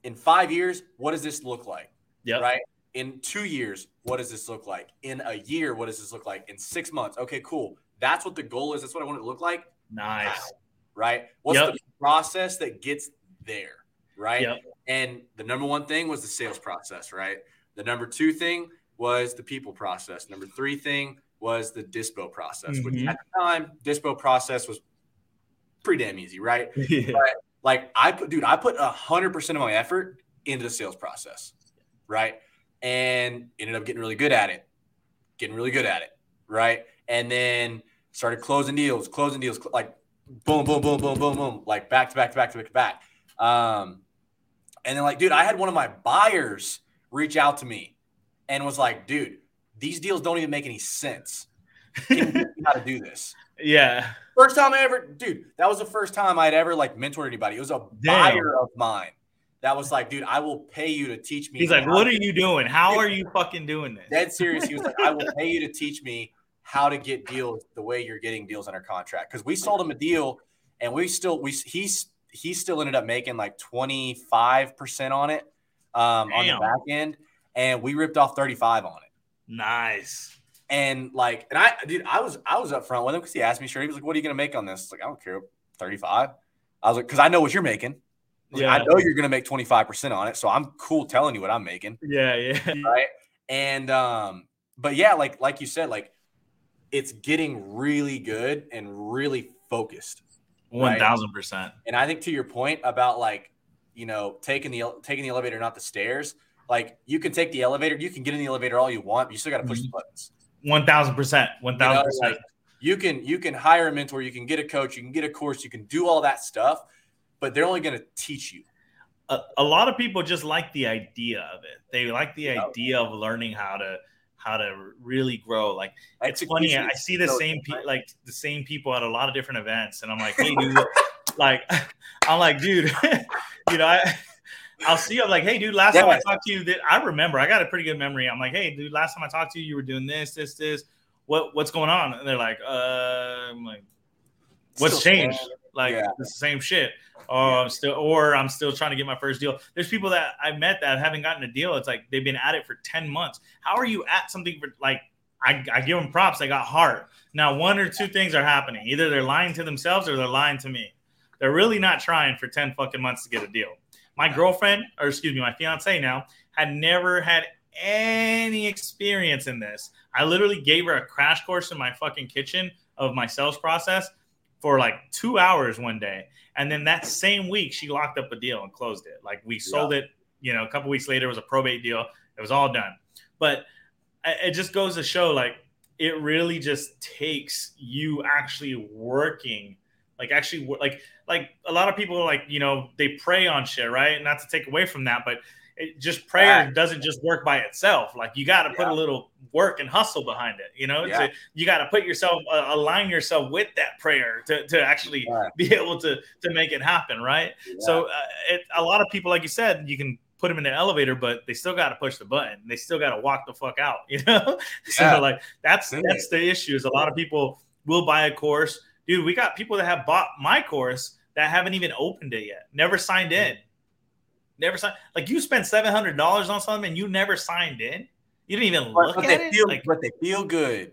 in five years, what does this look like? Yeah. Right. In two years, what does this look like? In a year, what does this look like? In six months, okay, cool. That's what the goal is. That's what I want it to look like. nice. Right. What's Yep. the process that gets there? Right. Yep. And the number one thing was the sales process, right? The number two thing was the people process. Number three thing was the dispo process, which Mhm. at the time, dispo process was pretty damn easy, right? [laughs] Yeah. Like I put, dude, I put a hundred percent of my effort into the sales process, right? And ended up getting really good at it, getting really good at it, right? And then started closing deals, closing deals, like boom, boom, boom, boom, boom, boom, like back to back to back to back to back. Um, and then like, dude, I had one of my buyers reach out to me and was like, dude, these deals don't even make any sense. Can you teach me how to do this? [laughs] yeah. First time I ever, dude, that was the first time I'd ever like mentored anybody. It was a Damn. buyer of mine that was like, dude, I will pay you to teach me. He's like, what are you doing? How are you fucking doing this? Dead serious. He was like, I will [laughs] pay you to teach me how to get deals the way you're getting deals under contract. Because we sold him a deal, and we still we he's he still ended up making like 25 percent on it um, on the back end, and we ripped off 35 on it. Nice. And like, and I, dude, I was, I was up front with him because he asked me, sure. He was like, "What are you gonna make on this?" Like, I don't care, thirty-five. I was like, because I know what you're making. I, was like, Yeah. I know you're gonna make twenty-five percent on it, so I'm cool telling you what I'm making, Yeah, yeah. [laughs] right? And um, but yeah, like, like you said, like, it's getting really good and really focused. One thousand percent. And I think to your point about like, you know, taking the taking the elevator, not the stairs. Like, you can take the elevator, you can get in the elevator all you want, but you still got to push the mm-hmm. buttons. One thousand percent. One thousand percent. you can you can hire a mentor, you can get a coach, you can get a course, you can do all that stuff, but they're only going to teach you. a, a lot of people just like the idea of it. They like the idea of learning how to how to really grow. Like it's funny. I see the same like the same people at a lot of different events, and I'm like, hey, dude, [laughs] like [laughs] I'm like, dude, [laughs] you know, I. I'll see. I'm like, hey, dude. Last time I Yeah. talked to you, that I remember. I got a pretty good memory. I'm like, hey, dude. Last time I talked to you, you were doing this, this, this. What, what's going on? And they're like, uh, I'm like, what's Still changed? small. Like Yeah. it's the same shit. Oh, I'm still, or I'm still trying to get my first deal. There's people that I met that haven't gotten a deal. It's like they've been at it for 10 months. How are you at something for like, I, I give them props. They got heart. Now, one or two things are happening. Either they're lying to themselves or they're lying to me. They're really not trying for 10 fucking months to get a deal. My girlfriend, or excuse me, my fiance now, had never had any experience in this. I literally gave her a crash course in my fucking kitchen of my sales process for like two hours one day. And then that same week, she locked up a deal and closed it. Like we sold it, you know, a couple weeks later, it was a probate deal. It was all done. But it just goes to show like it really just takes you actually working like actually like like a lot of people like you know they prey on shit right not to take away from that but it just prayer Yeah. doesn't just work by itself like you got to put Yeah. a little work and hustle behind it you know Yeah. To- you got to put yourself uh, align yourself with that prayer to, to actually Yeah. be [laughs] able to to make it happen right so uh, it, a lot of people like you said you can put them in the elevator but they still got to push the button they still got to walk the fuck out [laughs] you know Yeah. so like that's Yeah. that's the issue is a lot of people will buy a course dude we got people that have bought my course that haven't even opened it yet never signed in Never signed. Like you spent seven hundred dollars on something and you never signed in. You didn't even look but at they it. feel, like, but they feel good.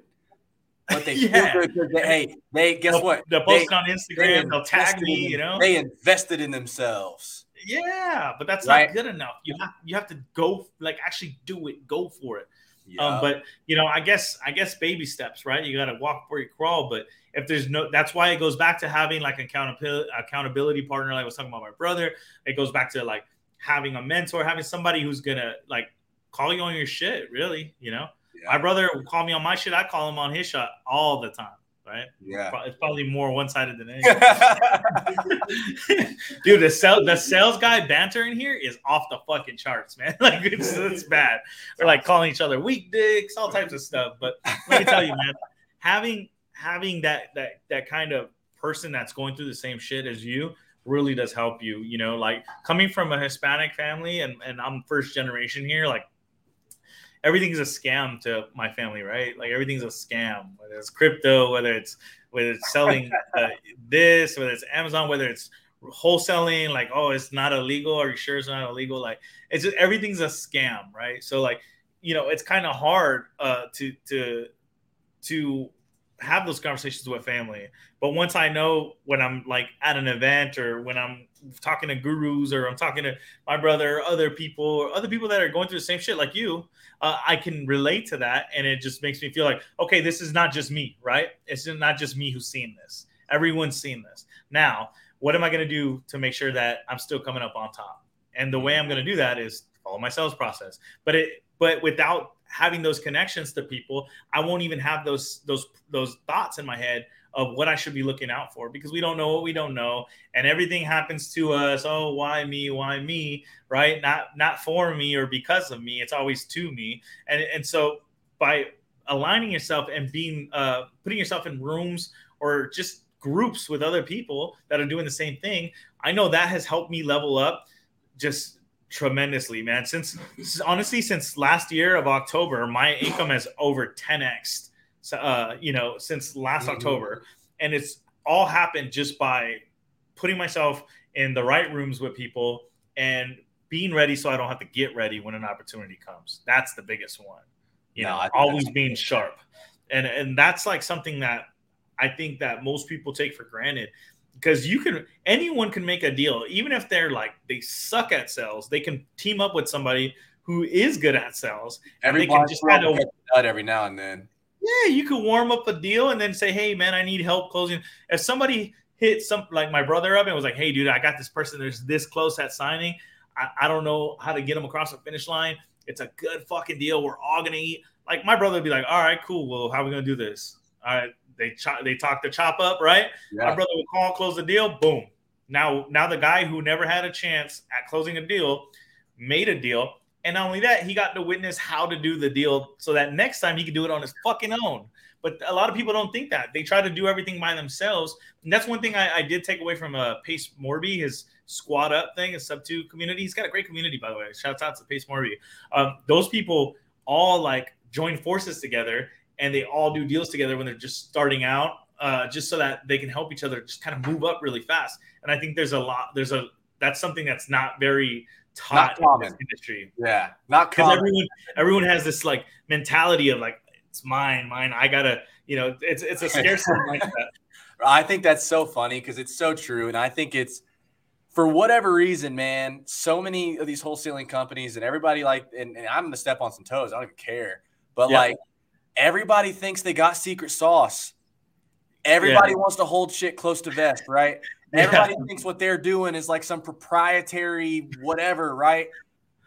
But they [laughs] Yeah. feel good because they, hey, they guess they'll, what? they'll post on Instagram. They'll tag me. in- You know. they invested in themselves. yeah, but that's Right. not good enough. You have you have to go like actually do it. Go for it. Yeah. Um, but you know, I guess I guess baby steps, right? You got to walk before you crawl. But if there's no, that's why it goes back to having like accountability accountability partner. Like I was talking about my brother. It goes back to like having a mentor, having somebody who's gonna like call you on your shit. Really, you know, yeah. my brother will call me on my shit. I call him on his shot all the time. Right? yeah. It's probably more one sided than anything. [laughs] [laughs] Dude, the sales the sales guy banter in here is off the fucking charts, man. [laughs] Like it's, it's bad. We're like calling each other weak dicks, all types of stuff. But let me tell you, man, having having that that that kind of person that's going through the same shit as you really does help you. You know, like coming from a Hispanic family and and I'm first generation here, like everything's a scam to my family, right? Like everything's a scam, whether it's crypto, whether it's whether it's selling [laughs] uh, this, whether it's Amazon, whether it's wholesaling, like oh, it's not illegal. Are you sure it's not illegal? Like it's just everything's a scam, right? So like you know, it's kind of hard uh, to to to have those conversations with family. But once I know when I'm like at an event or when I'm talking to gurus or I'm talking to my brother, or other people, or other people that are going through the same shit like you, uh, I can relate to that, and it just makes me feel like, okay, this is not just me, right? It's not just me who's seen this. Everyone's seen this. Now, what am I going to do to make sure that I'm still coming up on top? And the way I'm going to do that is follow my sales process. But it, but without having those connections to people, I won't even have those those those thoughts in my head of what I should be looking out for because we don't know what we don't know. And everything happens to us. Oh why me? Why me? Right? Not not for me or because of me. It's always to me. And and so by aligning yourself and being uh putting yourself in rooms or just groups with other people that are doing the same thing I know that has helped me level up just tremendously man since honestly since last year of October my income has over 10x so, uh, you know, since last Mhm. October, and it's all happened just by putting myself in the right rooms with people and being ready, so I don't have to get ready when an opportunity comes. That's the biggest one. You No, know, always being sharp, and and that's like something that I think that most people take for granted because you can anyone can make a deal even if they're like they suck at sales they can team up with somebody who is good at sales and they can just kind of nut every now and then. yeah, you could warm up a deal and then say, "Hey, man, I need help closing." If somebody hit some like my brother up and was like, "Hey, dude, I got this person that's this close at signing. I, I don't know how to get them across the finish line. It's a good fucking deal. We're all gonna eat." Like my brother would be like, "All right, cool. Well, how are we gonna do this?" All right, they chop, they talk the chop up, right? My brother would call, close the deal, boom. Now, now the guy who never had a chance at closing a deal made a deal. And not only that, he got to witness how to do the deal so that next time he could do it on his fucking own. But a lot of people don't think that. They try to do everything by themselves. And that's one thing I, I did take away from uh, Pace Morby, his squad up thing, his Subto community. He's got a great community, by the way. Shouts out to Pace Morby. Um, those people all like join forces together and they all do deals together when they're just starting out, uh, just so that they can help each other just kind of move up really fast. And I think there's a lot, there's a, that's something that's not very taught in common. this industry Yeah. Not because common. everyone everyone has this like mentality of like it's mine mine i gotta you know it's it's a [laughs] scarcity mindset I think that's so funny because it's so true. And I think it's for whatever reason, man, so many of these wholesaling companies and everybody like, and, and I'm to step on some toes. I don't even care. But Yeah. like, everybody thinks they got secret sauce. Everybody wants to hold shit close to vest, right? [laughs] Yeah. Everybody thinks what they're doing is like some proprietary whatever, right?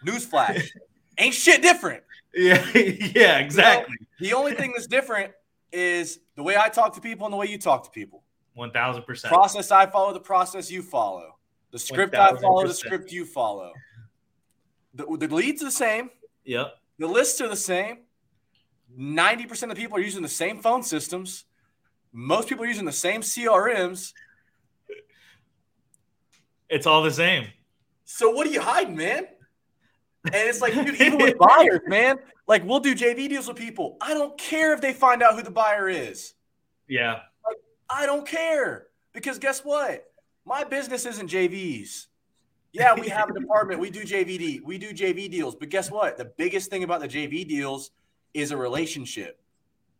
Newsflash. [laughs] Ain't shit different. yeah [laughs] yeah exactly The only thing that's different is the way I talk to people and the way you talk to people. 1000% Process I follow, the process you follow. The script I follow, the script you follow. The, the leads are the same. yep The lists are the same. 90% of people are using the same phone systems. Most people are using the same CRMs. it's all the same So what are you hiding, man? And it's like, dude, even with buyers, man, like we'll do JV deals with people. I don't care if they find out who the buyer is. yeah I don't care because guess what? My business isn't JVs. Yeah, we have a department. We do JVD. We do JV deals. But guess what? The biggest thing about the JV deals is a relationship,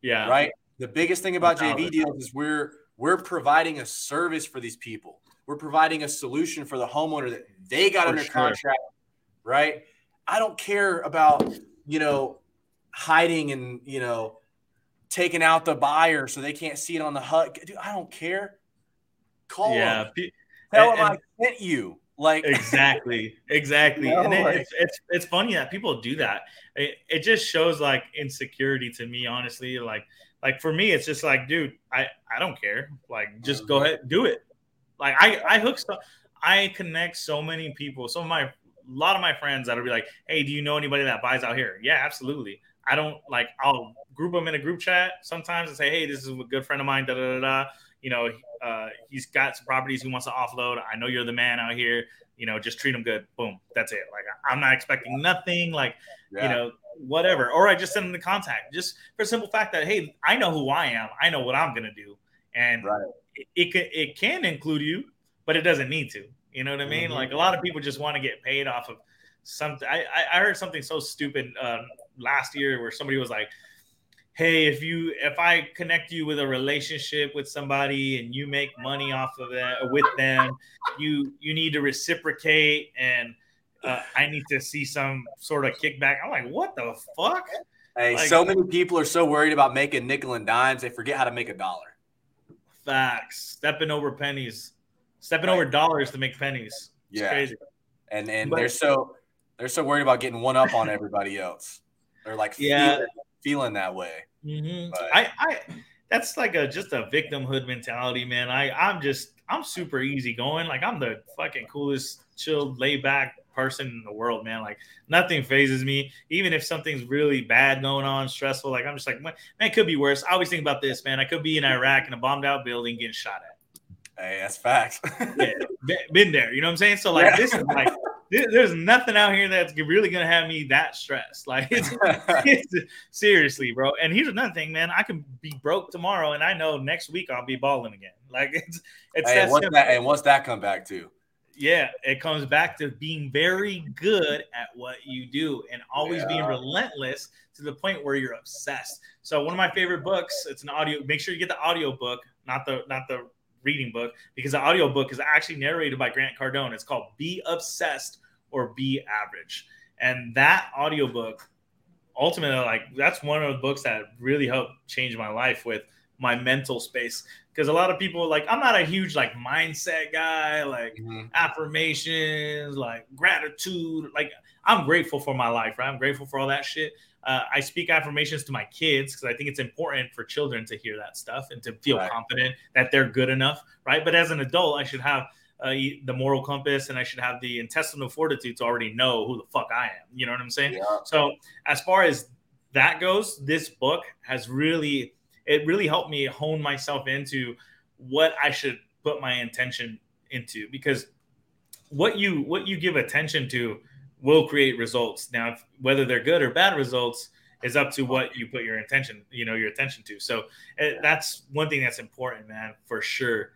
Yeah. right? The biggest thing about JV deals is we're we're providing a service for these people. We're providing a solution for the homeowner that they got For under sure. contract, right? I don't care about, you know, hiding and, you know, taking out the buyer so they can't see it on the HUD. Dude, I don't care. Call Yeah. them. Tell and- them I sent you. Like exactly. Exactly. [laughs] No, and it- like- it's, it's it's funny that people do that. It, it just shows like insecurity to me honestly. Like like for me it's just like dude i i don't care. Like just go mm-hmm. ahead do it. Like i i hook stuff i connect so many people. Some of my a lot of my friends that'll be like hey do you know anybody that buys out here? Yeah absolutely. I don't like i'll group them in a group chat sometimes and say hey this is a good friend of mine da da da da. You know uh, he's got some properties he wants to offload. I know you're the man out here. You know, just treat him good. Boom. That's it. Like I'm not expecting nothing. Like yeah. you know, whatever. Or I just send him the contact, just for simple fact that hey, I know who I am. I know what I'm gonna do, and Right. it, it can it can include you, but it doesn't need to. You know what I mean? Mhm. Like a lot of people just want to get paid off of something. I I, I heard something so stupid um, last year where somebody was like hey if you if i connect you with a relationship with somebody and you make money off of that with them you you need to reciprocate and uh, i need to see some sort of kickback i'm like what the fuck Hey, Like- so many people are so worried about making nickel and dimes, they forget how to make a dollar. facts stepping over pennies stepping Right. over dollars to make pennies it's Yeah. crazy And and But- they're so they're so worried about getting one up on everybody else. They're like Yeah. Feeling, that way. Mhm. But- I, I, that's like a just a victimhood mentality, man. I, I'm just, I'm super easy going. Like I'm the fucking coolest, chilled, laid back person in the world, man. Like nothing phases me. Even if something's really bad going on, stressful, like I'm just like, man, it could be worse. I always think about this, man. I could be in Iraq in a bombed out building getting shot at. Hey, that's facts. [laughs] Yeah, been- there. You know what I'm saying? So like, Yeah. this is like, there's nothing out here that's really gonna have me that stressed. [laughs] Like [laughs] it's seriously, bro. And here's another thing, man. I can be broke tomorrow, and I know next week I'll be balling again. [laughs] Like it's it's hey, that and what's that and what's that come back to? Yeah, it comes back to being very good at what you do and always being relentless to the point where you're obsessed. So one of my favorite books, it's an audio. Make sure you get the audio book, not the not the reading book, because the audio book is actually narrated by Grant Cardone. It's called Be Obsessed or Be Average. And that audiobook ultimately like that's one of the books that really helped change my life with my mental space because a lot of people like i'm not a huge like mindset guy like Mhm. affirmations like gratitude like i'm grateful for my life right i'm grateful for all that shit uh, i speak affirmations to my kids because i think it's important for children to hear that stuff and to feel Right. confident that they're good enough right but as an adult i should have uh, the moral compass and i should have the intestinal fortitude to already know who the fuck i am you know what i'm saying Yeah. so as far as that goes, this book has really it really helped me hone myself into what I should put my intention into because what you what you give attention to will create results. Now, if, whether they're good or bad results is up to what you put your intention, you know, your attention to. So that's one thing that's important, man, for sure.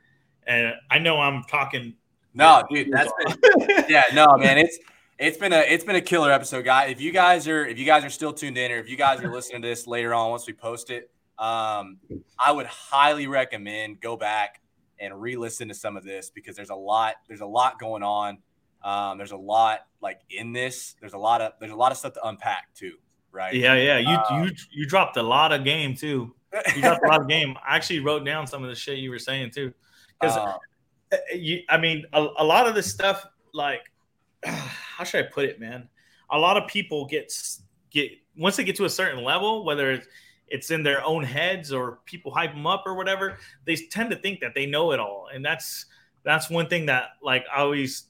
And I know I'm talking. No, dude, that's been yeah, no, man, it's it's been a it's been a killer episode, guys. If you guys are if you guys are still tuned in, or if you guys are listening to this later on once we post it, um, I would highly recommend go back and re-listen to some of this because there's a lot there's a lot going on. Um, there's a lot like in this. There's a lot of there's a lot of stuff to unpack too, right? Yeah, yeah. You Uh, you you dropped a lot of game too. You dropped a lot of [laughs] game. I actually wrote down some of the shit you were saying too. Because Um, you, I mean, a, a lot of this stuff, like, [sighs] how should I put it, man? A lot of people get get once they get to a certain level, whether it's it's in their own heads or people hype them up or whatever, they tend to think that they know it all, and that's that's one thing that like I always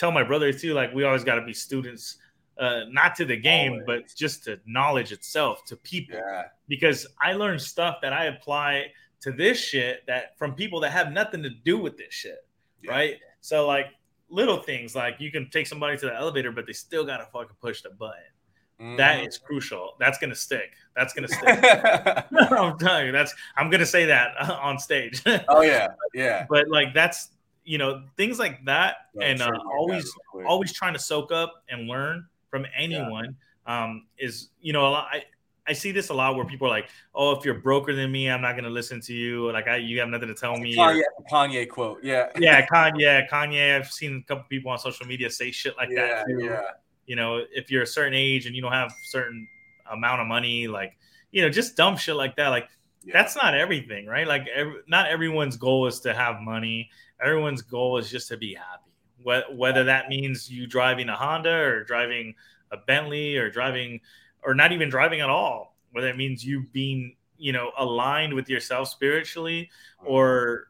tell my brother too. Like, we always got to be students, uh, not to the game, but just to knowledge itself, to people yeah, because I learned stuff that I apply to this shit that from people that have nothing to do with this shit, Yeah. right? So like little things like you can take somebody to the elevator, but they still gotta fucking push the button. That is crucial. That's gonna stick. That's gonna stick. [laughs] [laughs] I'm telling you, that's I'm gonna say that [laughs] on stage. oh yeah, yeah. but like that's you know things like that, Yeah, and uh, always that real quick. always trying to soak up and learn from anyone um, is you know a lot, I I see this a lot where people are like, oh, if you're broker than me, I'm not going to listen to you. Like I, you have nothing to tell me. or- Kanye, Kanye quote. Yeah. [laughs] yeah, Kanye, Kanye. I've seen a couple people on social media say shit like yeah, that. Too. yeah. You know, if you're a certain age and you don't have certain amount of money, like you know, just dumb shit like that. Like yeah. that's not everything, right? Like every, not everyone's goal is to have money. Everyone's goal is just to be happy. Whether that means you driving a Honda or driving a Bentley or driving or not even driving at all, whether it means you being, you know, aligned with yourself spiritually or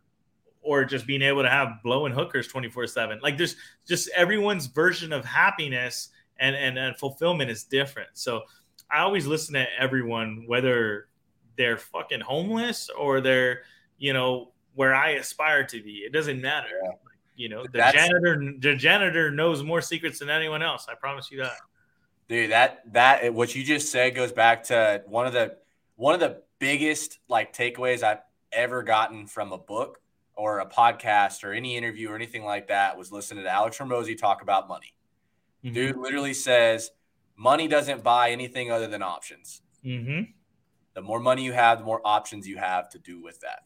or just being able to have blowing hookers 24/7. Like there's just everyone's version of happiness and and, and fulfillment is different. So I always listen to everyone whether they're fucking homeless or they're, you know, where I aspire to be. It doesn't matter. Yeah. You know, the That's- janitor the janitor knows more secrets than anyone else. I promise you that. Dude, that that what you just said goes back to one of the one of the biggest like takeaways I've ever gotten from a book or a podcast or any interview or anything like that was listening to Alex Hormozi talk about money. Dude literally says money doesn't buy anything other than options. Mm-hmm. The more money you have, the more options you have to do with that.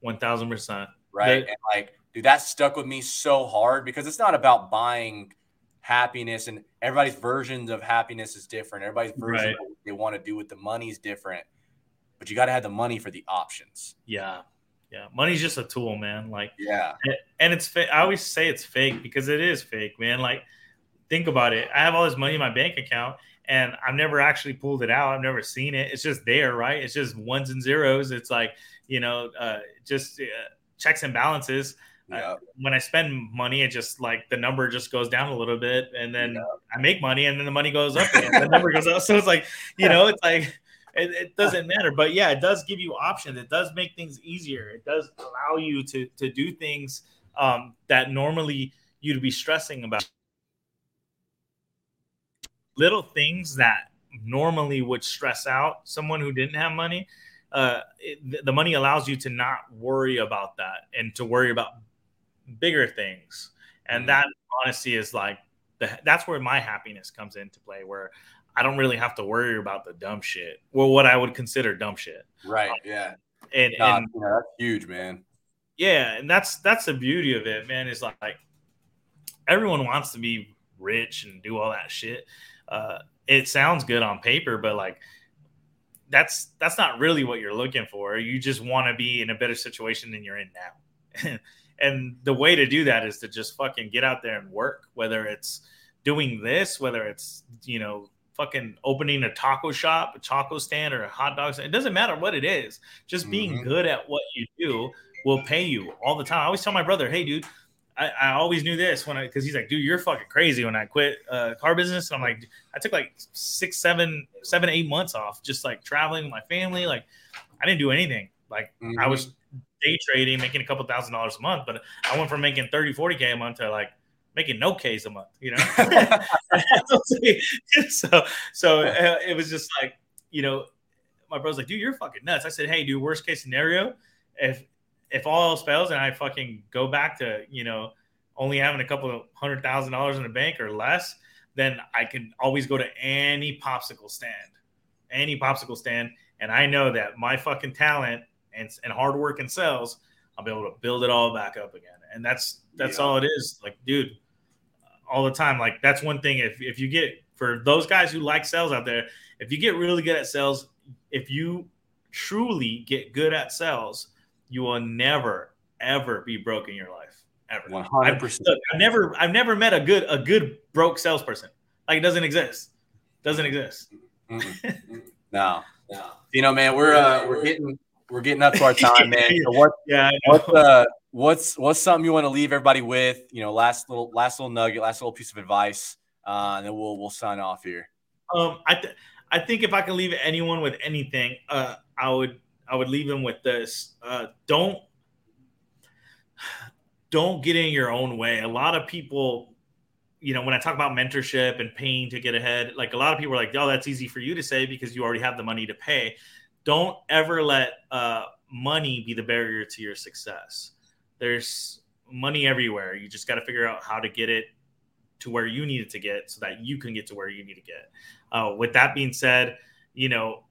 One thousand percent. right? They- and like, dude, that stuck with me so hard because it's not about buying happiness and everybody's versions of happiness is different. Everybody's version Right. of what they want to do with the money is different. But you got to have the money for the options. Yeah. Yeah. Money's just a tool, man. Like Yeah. and it's fa- I always say it's fake because it is fake, man. Like, think about it. I have all this money in my bank account, and I've never actually pulled it out. I've never seen it. It's just there, right? It's just ones and zeros. It's like you know, uh, just uh, checks and balances. Yeah. When I spend money, it just like the number just goes down a little bit, and then I make money, and then the money goes up again. [laughs] the number goes up. So it's like you know, it's like. It, it doesn't matter, but yeah, it does give you options. It does make things easier. It does allow you to to do things um, that normally you'd be stressing about. Little things that normally would stress out someone who didn't have money. Uh, it, the money allows you to not worry about that and to worry about bigger things. And Mhm. that honesty is like the, that's where my happiness comes into play, where I don't really have to worry about the dumb shit, or what I would consider dumb shit. Right. Yeah. And, and know, that's huge, man. yeah, and that's that's the beauty of it, man. Is like everyone wants to be rich and do all that shit. Uh, it sounds good on paper, but like that's that's not really what you're looking for. You just want to be in a better situation than you're in now. [laughs] and the way to do that is to just fucking get out there and work, whether it's doing this, whether it's, you know, fucking opening a taco shop, a taco stand, or a hot dog stand. It doesn't matter what it is. Just being Mhm. good at what you do will pay you all the time. I always tell my brother, hey, dude, I, I always knew this when I, because he's like, dude, you're fucking crazy when I quit uh, car business. And I'm like, I took like six, seven, seven, eight months off, just like traveling with my family. Like, I didn't do anything. Like, I Mhm. was day trading, making a couple thousand dollars a month, but I went from making 30, 40K a month to like making no Ks a month, you know? [laughs] [laughs] so, so uh, it was just like, you know, my brother's like, dude, you're fucking nuts. I said, hey, dude, worst case scenario, if if all else fails and I fucking go back to, you know, only having a couple of hundred thousand dollars in the bank or less, then I can always go to any popsicle stand, any popsicle stand, and I know that my fucking talent and, and hard work and sales, I'll be able to build it all back up again. And that's that's Yeah. all it is. Like, dude, all the time. Like that's one thing. If if you get for those guys who like sales out there, if you get really good at sales, if you truly get good at sales, you will never ever be broke in your life. Ever. One hundred percent. I've never I've never met a good a good broke salesperson. Like it doesn't exist. Doesn't exist. [laughs] No, no. You know, man, we're uh, we're getting we're getting up to our time, man. [laughs] So what Yeah. Uh what's what's something you want to leave everybody with? You know, last little last little nugget, last little piece of advice, uh, and then we'll we'll sign off here. Um, I th- I think if I can leave anyone with anything, uh, I would I would leave them with this. Uh, don't don't get in your own way. A lot of people, you know, when I talk about mentorship and paying to get ahead, like a lot of people are like, "Oh, that's easy for you to say because you already have the money to pay." Don't ever let uh, money be the barrier to your success. There's money everywhere. You just got to figure out how to get it to where you need it to get so that you can get to where you need to get. Uh, with that being said, you know,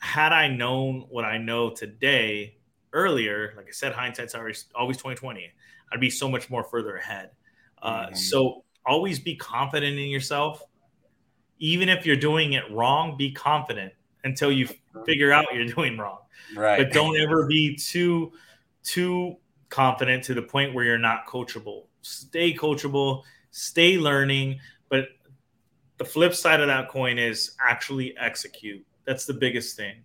had I known what I know today earlier, like I said, hindsight's always always 2020. I'd be so much more further ahead. Uh, Mhm. So always be confident in yourself. Even if you're doing it wrong, be confident until you figure out you're doing wrong. Right. But don't ever be too too confident to the point where you're not coachable. Stay coachable, stay learning, but the flip side of that coin is actually execute. That's the biggest thing.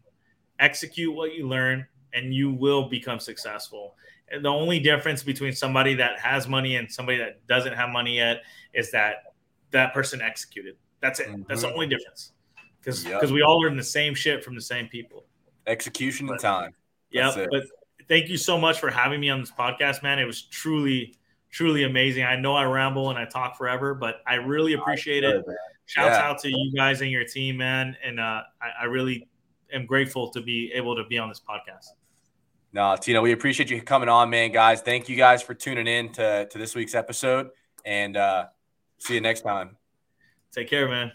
Execute what you learn and you will become successful. And the only difference between somebody that has money and somebody that doesn't have money yet is that that person executed. That's it. That's the Mhm. only difference. Because Yep. we all learn the same shit from the same people. Execution and But- time. Yeah, it. but thank you so much for having me on this podcast, man. It was truly, truly amazing. I know I ramble and I talk forever, but I really appreciate it. Shouts Yeah. out to you guys and your team, man. And uh, I, I really am grateful to be able to be on this podcast. No, Tino, we appreciate you coming on, man, guys. Thank you guys for tuning in to, to this week's episode, and uh, see you next time. Take care, man.